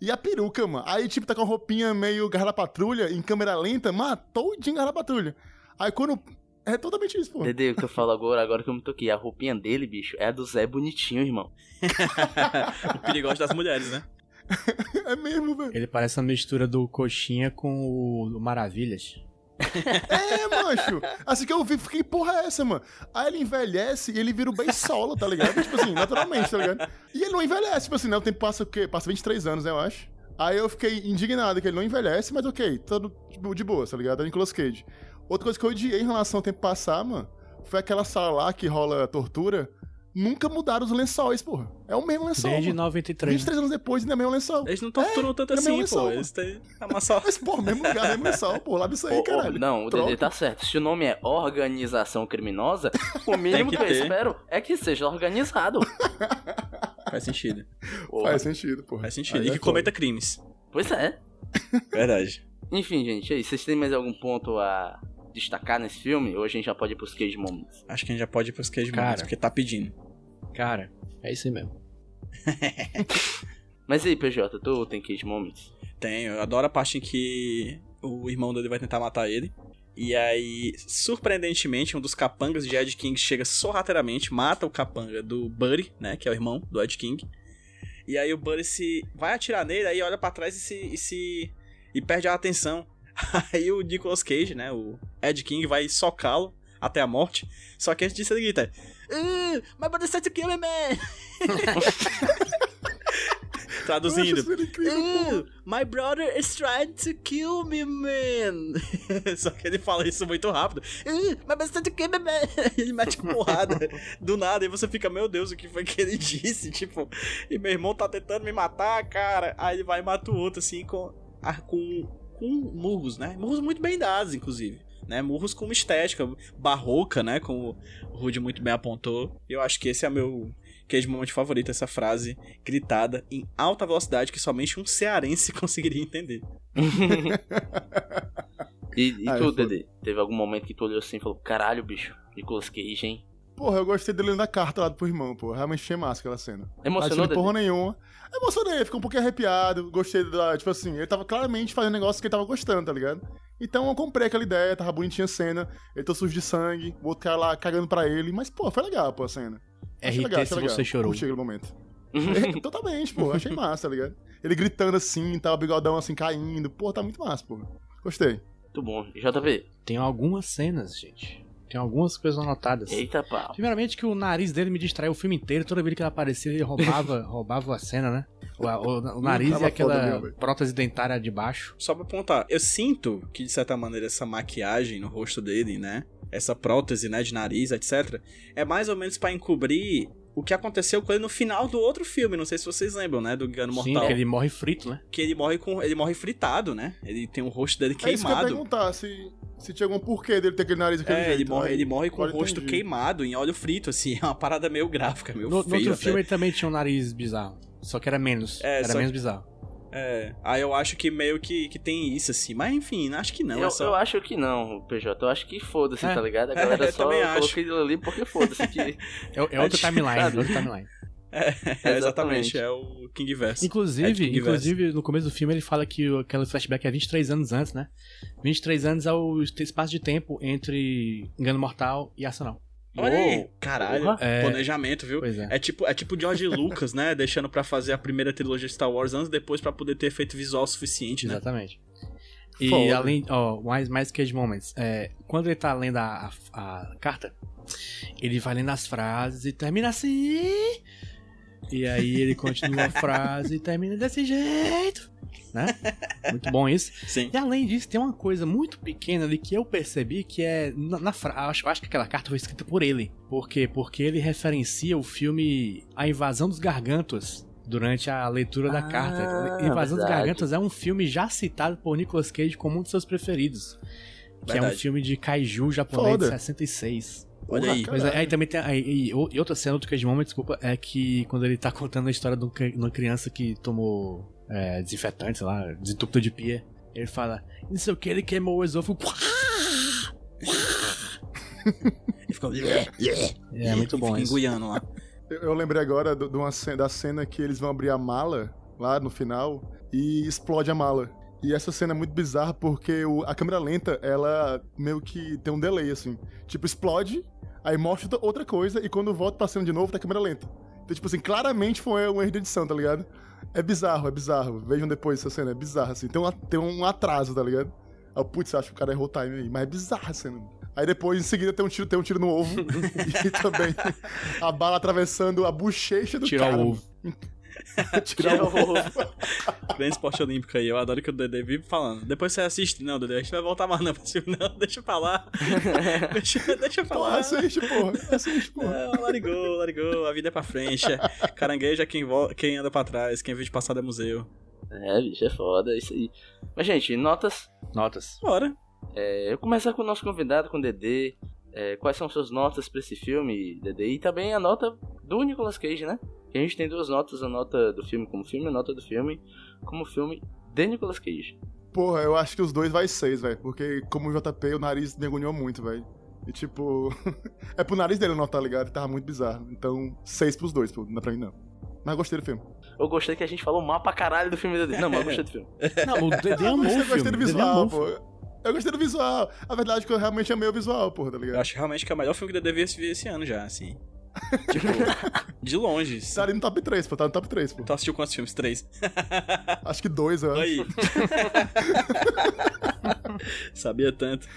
E a peruca, mano. Aí, tipo, tá com a roupinha meio garra da patrulha, em câmera lenta, mano, todinho garra da patrulha. Aí quando. É totalmente isso, pô. Dedê, o que eu falo agora, agora que eu me toquei, a roupinha dele, bicho, é a do Zé Bonitinho, irmão. o perigoso das mulheres, né? É mesmo, velho. Ele parece uma mistura do Coxinha com o Maravilhas. É, mancho. Assim que eu vi, fiquei, porra, é essa, mano? Aí ele envelhece e ele vira o bem solo, tá ligado? Tipo assim, naturalmente, tá ligado? E ele não envelhece, tipo assim, né? O tempo passa o quê? Passa 23 anos, né, eu acho. Aí eu fiquei indignado que ele não envelhece, mas ok, tudo tipo, de boa, tá ligado? É Nicolas Cage. Outra coisa que eu odiei em relação ao tempo passar, mano, foi aquela sala lá que rola tortura. Nunca mudaram os lençóis, porra. É o mesmo lençol. Desde mano. 93. 23 anos depois ainda é o mesmo lençol. Eles não torturam tanto é assim, mesmo pô. lençol, Eles têm é. Mas, porra, mesmo lugar, mesmo lençol, pô. Lá disso aí, ô, caralho. não, o. Dedê tá certo. Se o nome é organização criminosa, o mínimo que que, eu ter. espero é que seja organizado. Faz sentido. Porra. Faz sentido, porra. Faz sentido. Aí E é que foda. cometa crimes. Pois é. Verdade. Enfim, gente, aí, vocês têm mais algum ponto a destacar nesse filme? Ou a gente já pode ir pros cage moments? Acho que a gente já pode ir pros queijo Cara. momentos, porque tá pedindo. Cara, é isso aí mesmo. Mas e aí, PJ, tu tem cage moments? Tenho. Eu adoro a parte em que o irmão dele vai tentar matar ele. E aí, surpreendentemente, um dos capangas de Ed King chega sorrateiramente, mata o capanga do Buddy, né? Que é o irmão do Ed King. E aí o Buddy se vai atirar nele, aí olha pra trás e se. e se. e perde a atenção. Aí o Nicolas Cage, né? O Ed King vai socá-lo até a morte. Só que antes disso ele grita: uh, My brother said to kill me, man! Traduzindo. Incrível. "Uh, my brother is trying to kill me, man. Só que ele fala isso muito rápido. Uh, my brother to kill me, man. Ele mete porrada do nada e você fica, meu Deus, o que foi que ele disse? Tipo, e meu irmão tá tentando me matar, cara. Aí ele vai e mata o outro, assim, com, com, com murros, né? Murros muito bem dados, inclusive. Né, murros com uma estética barroca, né? Como o Rude muito bem apontou. Eu acho que esse é meu cage moment favorito, essa frase gritada em alta velocidade que somente um cearense conseguiria entender. E, e Ah, tu, Dedê? Teve algum momento que tu olhou assim e falou: caralho, bicho, Nicolas Cage, hein? Porra, eu gostei dele lendo a carta lá pro irmão, pô. Realmente achei massa aquela cena. Emocionou, Não porra nenhuma. Emocionei, fiquei um pouquinho arrepiado. Gostei da. Tipo assim, ele tava claramente fazendo negócio que ele tava gostando, tá ligado? Então eu comprei aquela ideia, tava bonitinha a cena. Ele tô sujo de sangue, o outro cara lá cagando pra ele. Mas, pô, foi legal, pô, a cena. Achei RT legal, se legal. você chorou. Curti aquele momento. É, Totalmente, pô. Achei massa, tá ligado? Ele gritando assim, tá o bigodão assim caindo. Pô, tá muito massa, pô. Gostei. Muito bom. JV, Tem algumas cenas, gente. Tem algumas coisas anotadas. eita pau. Primeiramente que o nariz dele me distraiu o filme inteiro. Toda vez que ele aparecia, ele roubava, roubava a cena, né? O, o- o nariz e aquela prótese dentária de baixo. Só pra apontar, eu sinto que de certa maneira essa maquiagem no rosto dele, né? Essa prótese, né, de nariz, etc. É mais ou menos pra encobrir o que aconteceu com ele no final do outro filme, não sei se vocês lembram, né, do Sim, Mortal. que ele morre frito, né? Que ele morre com ele morre fritado, né? Ele tem o rosto dele É isso que eu ia queimado. perguntar, se, se tinha algum porquê dele ter aquele nariz daquele É, jeito. ele morre, ele morre com o rosto entendi. queimado em óleo frito, assim, é uma parada meio gráfica, meio No, no outro até. filme ele também tinha um nariz bizarro. Só que era menos. É, era menos que- bizarro. É, aí eu acho que meio que, que tem isso, assim, mas enfim, acho que não, eu, é só... eu acho que não, PJ. Eu acho que foda-se, É. tá ligado? A É, galera eu só colocou aquilo ali porque foda-se. Que... É, é outro timeline, é outro timeline. É, Exatamente. exatamente, é o King Verso. Inclusive, É de King inclusive no começo do filme ele fala que aquele flashback é 23 anos antes, né? 23 anos é o espaço de tempo entre Engano Mortal e Arsenal. Olha aí, Uou, caralho. É. planejamento, viu? Pois é. É tipo, é tipo George Lucas, né? Deixando pra fazer a primeira trilogia de Star Wars anos depois pra poder ter efeito visual suficiente, né? Exatamente. E Foda. além, ó, mais, mais cage moments. É, quando ele tá lendo a, a, a carta, ele vai lendo as frases e termina assim. E aí ele continua a frase e termina desse jeito. Né? Muito bom isso. Sim. E além disso, tem uma coisa muito pequena ali que eu percebi que é. Na, na acho, acho que aquela carta foi escrita por ele. Por quê? Porque ele referencia o filme A Invasão dos Gargantos durante a leitura da Ah, carta. Invasão dos verdade. Gargantos é um filme já citado por Nicolas Cage como um dos seus preferidos. Que é um Verdade. filme de kaiju japonês Foda. de 66. Olha aí. é, aí também tem. Aí, e, e outra cena, outro cage moment, desculpa, é que quando ele tá contando a história de um uma criança que tomou é, desinfetante, sei lá, desentupidor de pia, ele fala, não sei o que, ele queimou o esôfago. E ficou... É muito bom Fica isso. enguiando lá. Eu, eu lembrei agora do- de uma cena, da cena que eles vão abrir a mala, lá no final, e explode a mala. E essa cena é muito bizarra porque o- a câmera lenta, ela meio que tem um delay, assim. Tipo, explode, aí mostra outra- coisa, e quando volta pra cena de novo, tá a câmera lenta. Então, tipo assim, claramente foi um erro de edição, tá ligado? É bizarro, é bizarro. Vejam depois essa cena, é bizarro, assim. Tem um, tem um atraso, tá ligado? Aí, eu, putz, acho que o cara errou o time aí. Mas é bizarra a cena. Aí depois, em seguida, tem um tiro, tem um tiro no ovo. e também a bala atravessando a bochecha do Tirar cara. o ovo. Tirar o ovo. Grande esporte olímpico aí, eu adoro que o Dedê vive falando. Depois você assiste. Não, Dedê, a gente vai voltar mais não. Não, deixa pra lá. deixa, deixa pra Porra, lá. assiste, porra. Assiste, porra. Não, let it go, a vida é pra frente. Caranguejo é quem, quem anda pra trás, quem vive de passado é museu. É, bicho, é foda, é isso aí. Mas, gente, notas. Notas. Bora. É, eu começar com o nosso convidado, com o Dedê. É, quais são suas notas pra esse filme, Dedê? E também a nota do Nicolas Cage, né? Que a gente tem duas notas, a nota do filme como filme, a nota do filme como filme de Nicolas Cage. Porra, eu acho que os dois vai seis, velho. Porque, como o JP, o nariz agoniou muito, velho. E tipo. é pro nariz dele não, tá ligado? Tava muito bizarro. Então, seis pros dois, pô. Não é pra mim, não. Mas gostei do filme. Eu gostei que a gente falou mal pra caralho do filme Dedê. Não, mas eu gostei do filme. Não, o Dedê eu amou o filme. gostei do visual, pô. Eu gostei do visual. A verdade é que eu realmente amei o visual, porra, tá Eu ligado? acho realmente que é o melhor filme que eu devia ver esse ano já, assim. Tipo, de longe. Tá ali no top 3, pô. Tá no top 3, pô. Tu assistiu quantos filmes? Três. Acho que dois, eu acho. Aí. Sabia tanto.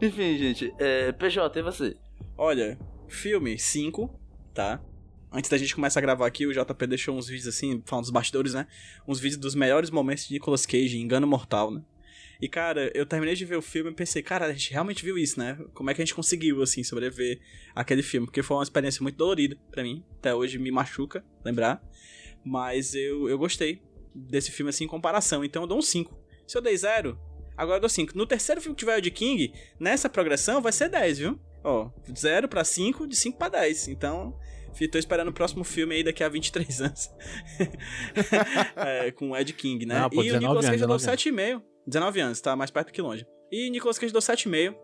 Enfim, gente. É, PJ, e você? Olha, filme 5, tá? Antes da gente começar a gravar aqui, o JP deixou uns vídeos assim, falando dos bastidores, né? Uns vídeos dos melhores momentos de Nicolas Cage em Engano Mortal, né? E, cara, eu terminei de ver o filme e pensei, cara, a gente realmente viu isso, né? Como é que a gente conseguiu, assim, sobreviver aquele filme? Porque foi uma experiência muito dolorida pra mim. Até hoje me machuca lembrar. Mas eu, eu gostei desse filme, assim, em comparação. Então eu dou um 5. Se eu dei 0, agora eu dou 5. No terceiro filme que tiver o de King, nessa progressão vai ser 10, viu? Ó, 0 pra 5, de 5 pra 10. Então, tô esperando o próximo filme aí daqui a 23 anos. é, com o Ed King, né? Não, pô, e o 19 Nicolas Cage eu dou anos, 7,5. 19 anos, tá mais perto que longe. E Nicolas Cage deu 7,5,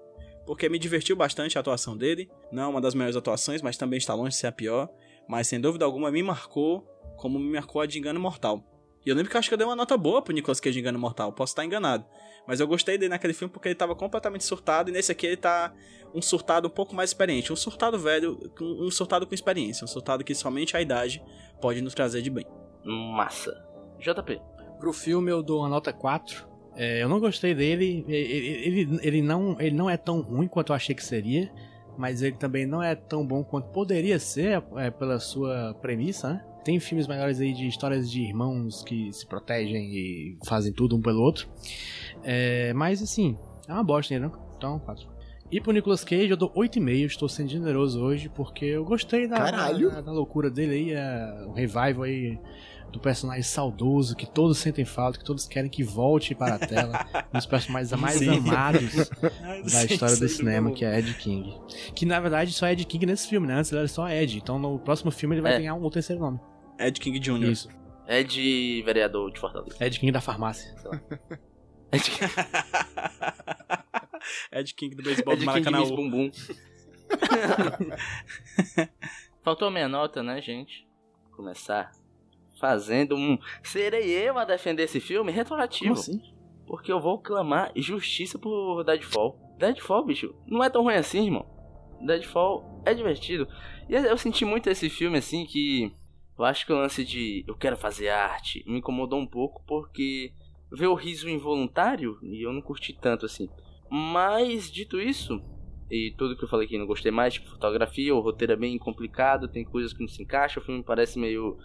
porque me divertiu bastante a atuação dele. Não é uma das melhores atuações, mas também está longe de ser a pior. Mas sem dúvida alguma me marcou como me marcou a de Engano Mortal. E eu lembro que eu acho que eu dei uma nota boa pro Nicolas Cage de Engano Mortal, posso estar enganado. Mas eu gostei dele naquele filme porque ele tava completamente surtado, e nesse aqui ele tá um surtado um pouco mais experiente. Um surtado velho, um um surtado com experiência. Um surtado que somente a idade pode nos trazer de bem. Massa. JP. Pro filme eu dou uma nota 4. É, eu não gostei dele. Ele, ele, ele, não, ele não é tão ruim quanto eu achei que seria. Mas ele também não é tão bom quanto poderia ser é, pela sua premissa, né? Tem filmes melhores aí de histórias de irmãos que se protegem e fazem tudo um pelo outro. É, mas assim, é uma bosta, né? Então, 4. E pro Nicolas Cage eu dou 8,5, estou sendo generoso hoje, porque eu gostei da, da, da loucura dele aí, é, o revival aí do personagem saudoso, que todos sentem falta, que todos querem que volte para a tela, um dos personagens mais Sim. amados da sim, história do sim, cinema, do- que é Ed King. Que na verdade só é Ed King nesse filme, né? Antes ele era só Ed, então no próximo filme ele vai É. ganhar um terceiro nome. Ed King Jr. Isso, É de vereador de Fortaleza. Ed King da farmácia. É de, Ed King do beisebol do King Maracanã. Miss Bumbum. Faltou a minha nota, né, gente? Começar fazendo um. Serei eu a defender esse filme retroativo. Como assim? Porque eu vou clamar justiça por Deadfall. Deadfall, bicho, não é tão ruim assim, irmão. Deadfall é divertido. E eu senti muito esse filme assim que. Eu acho que o lance de eu quero fazer arte me incomodou um pouco porque ver o riso involuntário e eu não curti tanto assim. Mas dito isso, e tudo que eu falei que não gostei mais, tipo fotografia, o roteiro é bem complicado, tem coisas que não se encaixam, o filme parece meio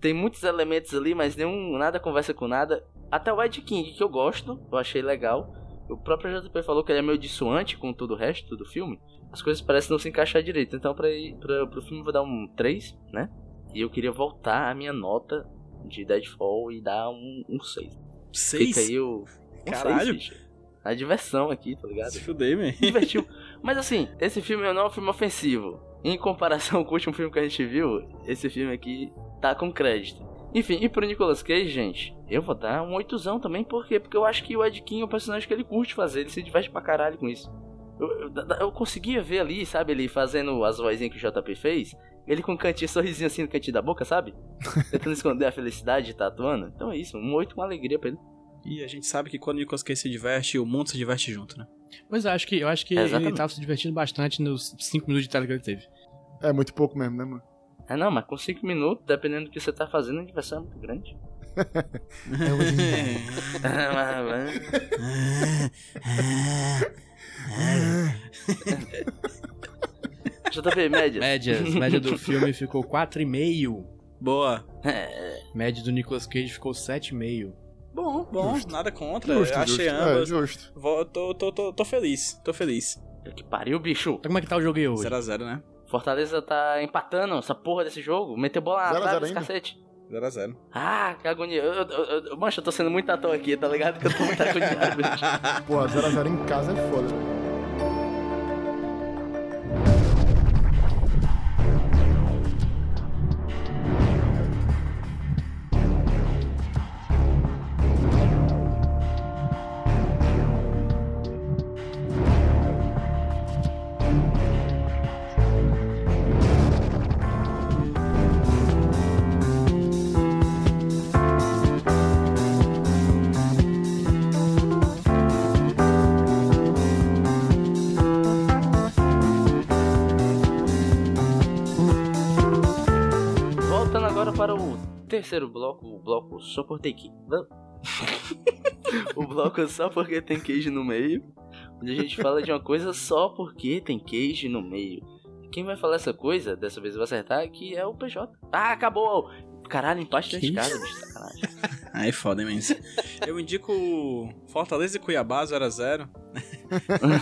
tem muitos elementos ali, mas nenhum nada conversa com nada. Até o Ed King, que eu gosto, eu achei legal. O próprio JP falou que ele é meio dissuante com todo o resto do filme. As coisas parecem não se encaixar direito. Então, pra ir pra, pro filme, eu vou dar um 3, né? E eu queria voltar a minha nota de Deadfall e dar um, um 6. Seis? Fica aí o. Um Caralho. 6. A diversão aqui, tá ligado? Se fudei, man. Divertiu. Mas assim, esse filme não é um filme ofensivo. Em comparação com o último filme que a gente viu, esse filme aqui tá com crédito. Enfim, e pro Nicolas Cage, gente, eu vou dar um oitozão também, por quê? Porque eu acho que o Ed King é um personagem que ele curte fazer, ele se diverte pra caralho com isso. Eu, eu, eu conseguia ver ali, sabe, ele fazendo as vozinhas que o JP fez, ele com um cantinho, sorrisinho assim no cantinho da boca, sabe? Tentando esconder a felicidade de estar atuando. Então é isso, um oito com alegria pra ele. E a gente sabe que quando o Nicolas Cage se diverte, o mundo se diverte junto, né? Pois é, acho que, eu acho que Exatamente. ele tava se divertindo bastante nos 5 minutos de tela que ele teve. É muito pouco mesmo, né, mano? É não, mas com cinco minutos, dependendo do que você tá fazendo, a diversão é muito grande. JP, média. Médias, média do filme ficou 4,5. Boa. É, Média do Nicolas Cage ficou 7,5. Bom, bom, Justo. nada contra. Justo, eu achei justo. É, ambas. justo. Vou- tô, tô, tô, tô feliz, tô feliz. que pariu, bicho. Então como é que tá o jogo aí hoje? 0x0, né? Fortaleza tá empatando essa porra desse jogo. Meteu bola na Zero a trave, cacete. 0x0. Ah, que agonia. Eu, eu, eu, eu, mancha, eu tô sendo muito ator aqui, tá ligado? Que eu tô muito agoniado, bicho. Porra, 0x0 em casa é foda, velho. Terceiro bloco, o bloco só por ter que. o bloco só porque tem queijo no meio. Onde a gente fala de uma coisa só porque tem queijo no meio. Quem vai falar essa coisa, dessa vez eu vou acertar, que é o PJ. Ah, acabou! Caralho, empate de casa, bicho, sacanagem. Aí foda, hein, mas. Eu indico Fortaleza e Cuiabá 0x0.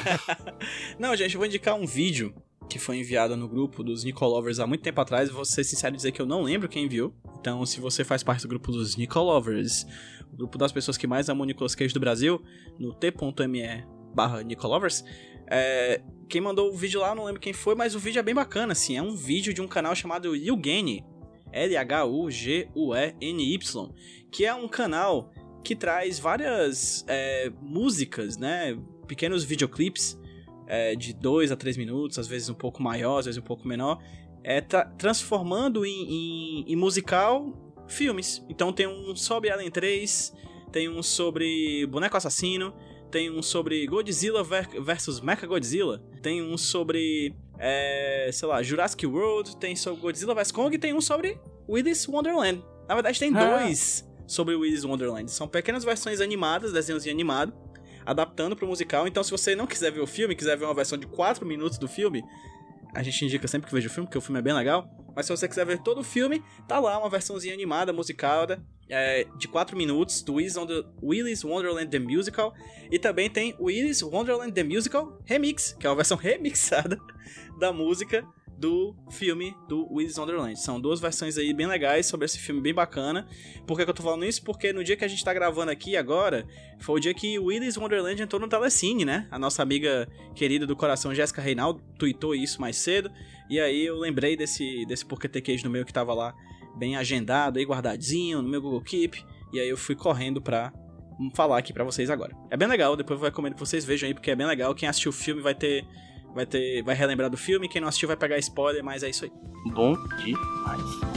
Não, gente, eu vou indicar um vídeo que foi enviado no grupo dos Nicolovers há muito tempo atrás. Vou ser sincero e dizer que eu não lembro quem enviou. Então, se você faz parte do grupo dos Nicolovers, o grupo das pessoas que mais amam Nicolas Cage do Brasil, no t.me barra Nicolovers, é, quem mandou o vídeo lá, não lembro quem foi, mas o vídeo é bem bacana, assim. É um vídeo de um canal chamado Yugeni, L-H-U-G-U-E-N-Y, que é um canal que traz várias é, músicas, né? Pequenos videoclipes é, de 2 a 3 minutos, às vezes um pouco maior, às vezes um pouco menor, é, tra- transformando em, em- em musical filmes. Então tem um sobre Alien 3, tem um sobre Boneco Assassino, tem um sobre Godzilla ver- versus Mechagodzilla, tem um sobre, é, sei lá, Jurassic World, tem sobre Godzilla vs Kong e tem um sobre Willy's Wonderland. Na verdade tem Ah. dois sobre Willy's Wonderland. São pequenas versões animadas, desenhos animado, adaptando pro musical. Então se você não quiser ver o filme, quiser ver uma versão de 4 minutos do filme, a gente indica sempre que veja o filme, porque o filme é bem legal. Mas se você quiser ver todo o filme, tá lá uma versãozinha animada, musicada, é, de 4 minutos, do Willy's Wonderland The Musical. E também tem Willy's Wonderland The Musical Remix, que é uma versão remixada da música do filme do Willy's Wonderland. São duas versões aí bem legais sobre esse filme bem bacana. Por que, que eu tô falando isso? Porque no dia que a gente tá gravando aqui agora, foi o dia que o Willy's Wonderland entrou no Telecine, né? A nossa amiga querida do coração, Jéssica Reinaldo, tweetou isso mais cedo. E aí eu lembrei desse, desse Porque Ter Queijo no meu que tava lá bem agendado aí, guardadinho no meu Google Keep. E aí eu fui correndo pra falar aqui pra vocês agora. É bem legal, depois eu recomendo que vocês vejam aí, porque é bem legal. Quem assistiu o filme vai ter. Vai ter. Vai relembrar do filme, quem não assistiu vai pegar spoiler, mas é isso aí. Bom demais.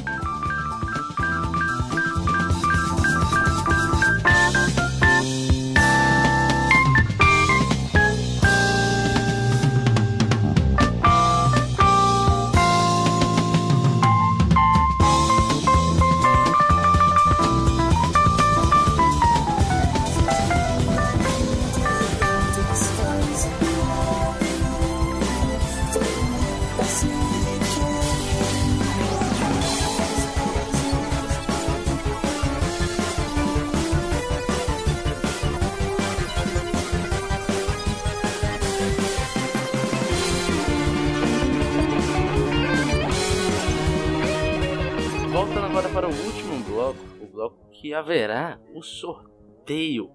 Haverá o sorteio.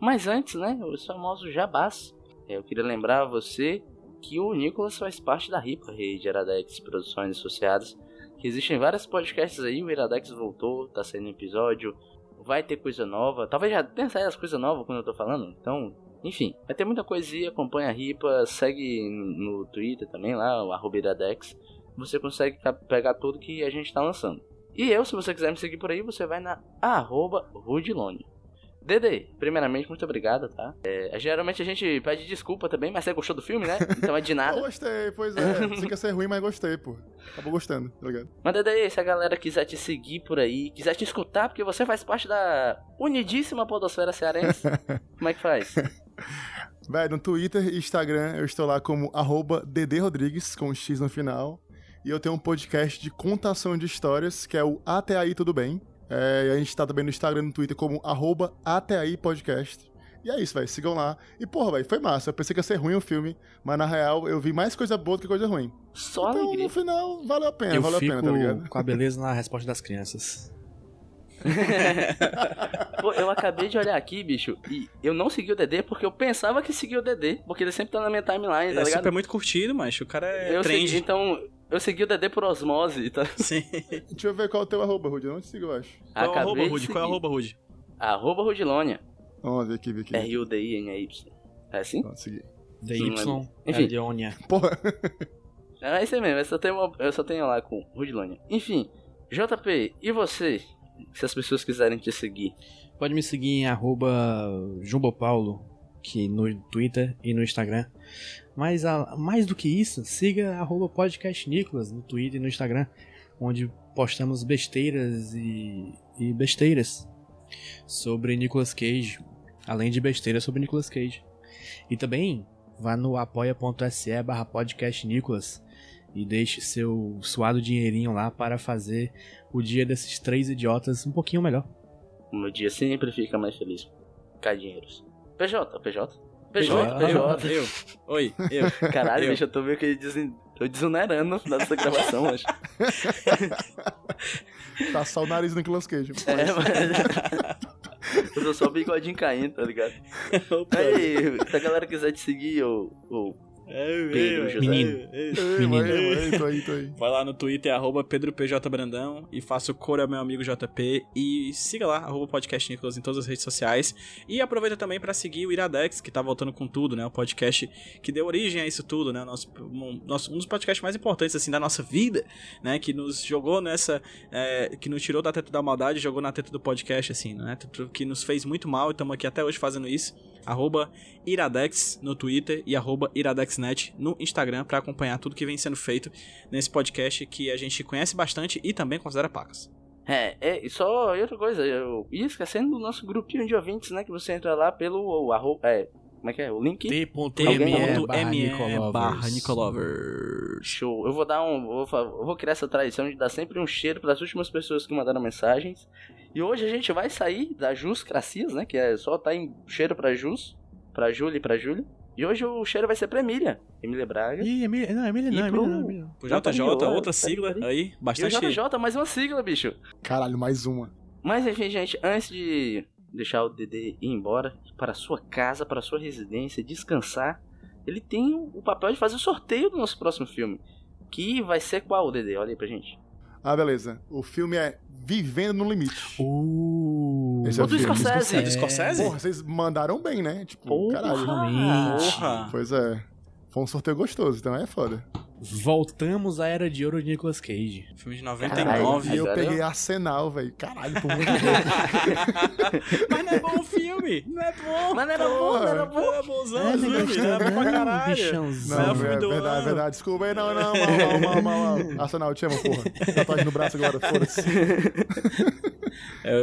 Mas antes, né, os famosos jabás. É, Eu queria lembrar a você que o Nicolas faz parte da RIPA, Rede Iradex Produções Associadas, que existem vários podcasts aí, o Iradex voltou, tá saindo episódio, vai ter coisa nova, talvez já tenha saído as coisas novas quando eu tô falando, então, enfim, vai ter muita coisinha, acompanha a RIPA, segue no Twitter também lá, o Iradex, você consegue pegar tudo que a gente tá lançando. E eu, se você quiser me seguir por aí, você vai na arroba Rudilone. Dede, primeiramente, muito obrigado, tá? É, geralmente a gente pede desculpa também, mas você gostou do filme, né? Então é de Eu nada. gostei, pois é. Você quer ser ruim, mas gostei, pô. Acabou gostando, tá ligado? Mas Dede, se a galera quiser te seguir por aí, quiser te escutar, porque você faz parte da unidíssima podosfera cearense, como é que faz? Véi, no Twitter e Instagram eu estou lá como arroba Rodrigues, com um X no final. E eu tenho um podcast de contação de histórias, que é o Até Aí Tudo Bem. É, e a gente tá também no Instagram e no Twitter como arroba Até Aí Podcast. E é isso, velho. Sigam lá. E, porra, velho, foi massa. Eu pensei que ia ser ruim o filme, mas na real eu vi mais coisa boa do que coisa ruim. Só então, alegria. no final, valeu a pena, eu valeu a fico pena, tá ligado? com a beleza na resposta das crianças. Pô, eu acabei de olhar aqui, bicho, e eu não segui o Dedê porque eu pensava que seguia o Dedê, porque ele sempre tá na minha timeline, tá Ele é ligado? super muito curtido, mas o cara é eu trend. segui, então, eu segui o Dedê por osmose, tá? Sim. Deixa eu ver qual é o teu arroba, Rudy. Eu não te sigo, eu acho. Qual é o arroba, de Rude? Qual é o arroba, Rude? Arroba Rudilônia. Vamos ver aqui, ver aqui. R-U-D-I-N-A-Y. É assim? Pronto, segui. DY, Enfim. Elionia. Porra. É isso aí mesmo, eu só tenho, eu só tenho lá com Rudilônia. Enfim, JP, e você? Se as pessoas quiserem te seguir. Pode me seguir em arroba Jumbopaulo, que no Twitter e no Instagram. Mas a- mais do que isso, siga arroba podcast Nicolas no Twitter e no Instagram, onde postamos besteiras e, e besteiras sobre Nicolas Cage, além de besteiras sobre Nicolas Cage. E também vá no apoia.se barra podcast Nicolas e deixe seu suado dinheirinho lá para fazer o dia desses três idiotas um pouquinho melhor. O meu dia sempre fica mais feliz. Cai dinheiros. PJ, PJ. PJ, PJ. Eu. Oi, eu. Caralho, Eu. bicho, eu tô meio que desen... tô desonerando no final dessa gravação, acho. Tá só o nariz do Nicolas Cage. É, mas... eu tô só o bigodinho caindo, tá ligado? Opa. Aí, se a galera quiser te seguir, ou... ou É, Pedro eu, José. Menino. eu, eu. Ei, Menino. tô aí, tô aí. Vai lá no Twitter, arroba PedroPJBrandão e faça o coro ao meu amigo JP e siga lá, arroba podcast Nicolas em todas as redes sociais. E aproveita também pra seguir o Iradex, que tá voltando com tudo, né? O podcast que deu origem a isso tudo, né? Nosso, um, nosso, um dos podcasts mais importantes, assim, da nossa vida, né? Que nos jogou nessa... é, que nos tirou da teta da maldade e jogou na teta do podcast, assim, né? Que nos fez muito mal e estamos aqui até hoje fazendo isso. Arroba Iradex no Twitter e arroba IradexNet no Instagram pra acompanhar tudo que vem sendo feito nesse podcast que a gente conhece bastante e também considera pacas. É, é, e só e outra coisa, eu ia esquecendo do nosso grupinho de ouvintes, né? Que você entra lá pelo arroba, é, Como é que é? O link? T.me barra Nicolovers. Show. Eu vou dar um. Vou, vou criar essa tradição de dar sempre um cheiro para as últimas pessoas que mandaram mensagens. E hoje a gente vai sair da Jus Cracias, né? Que é só tá em cheiro pra Jus, pra Júlia e pra Júlia. E hoje o cheiro vai ser pra Emília. Emília Braga. Ih, Emília, não, Emília não, E Emília pro- não, Emília não. Pro JJ, outra tá sigla aí, E o bastante. JJ, mais uma sigla, bicho. Caralho, mais uma. Mas enfim, gente, antes de deixar o Dedê ir embora para a sua casa, para a sua residência, descansar, ele tem o papel de fazer o sorteio do nosso próximo filme. Que vai ser qual, Dedê? Olha aí pra gente. Ah, beleza. O filme é Vivendo no Limite. Uh, Esse é O do filme. Scorsese. É do Scorsese? Porra, vocês mandaram bem, né? Tipo, Porra. caralho. Porra. Pois é. Foi um sorteio gostoso, então é foda. Voltamos à era de ouro de Nicolas Cage. Filme de Caralho. 99. E eu peguei eu- Arsenal, velho. Caralho, por muito. Mas não é bom o filme. Não é bom. Mas não era bom, não era bom. Não é bonzão o não filme. Não é bom pra não, caralho. bichãozão. Não, Não, é do verdade, ano. verdade. Desculpa aí, não, não, mal, mal, mal, mal, mal. Arsenal, te amo, porra. Tatuagem no braço agora, foda-se. É,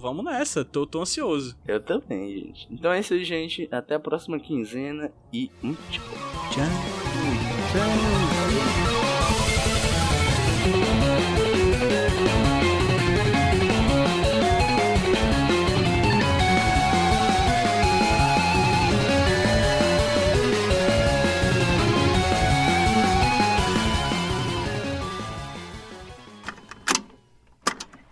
vamos nessa. Tô, tô ansioso. Eu também, gente. Então é isso aí, gente. Até a próxima quinzena e um tchau. Two. Two.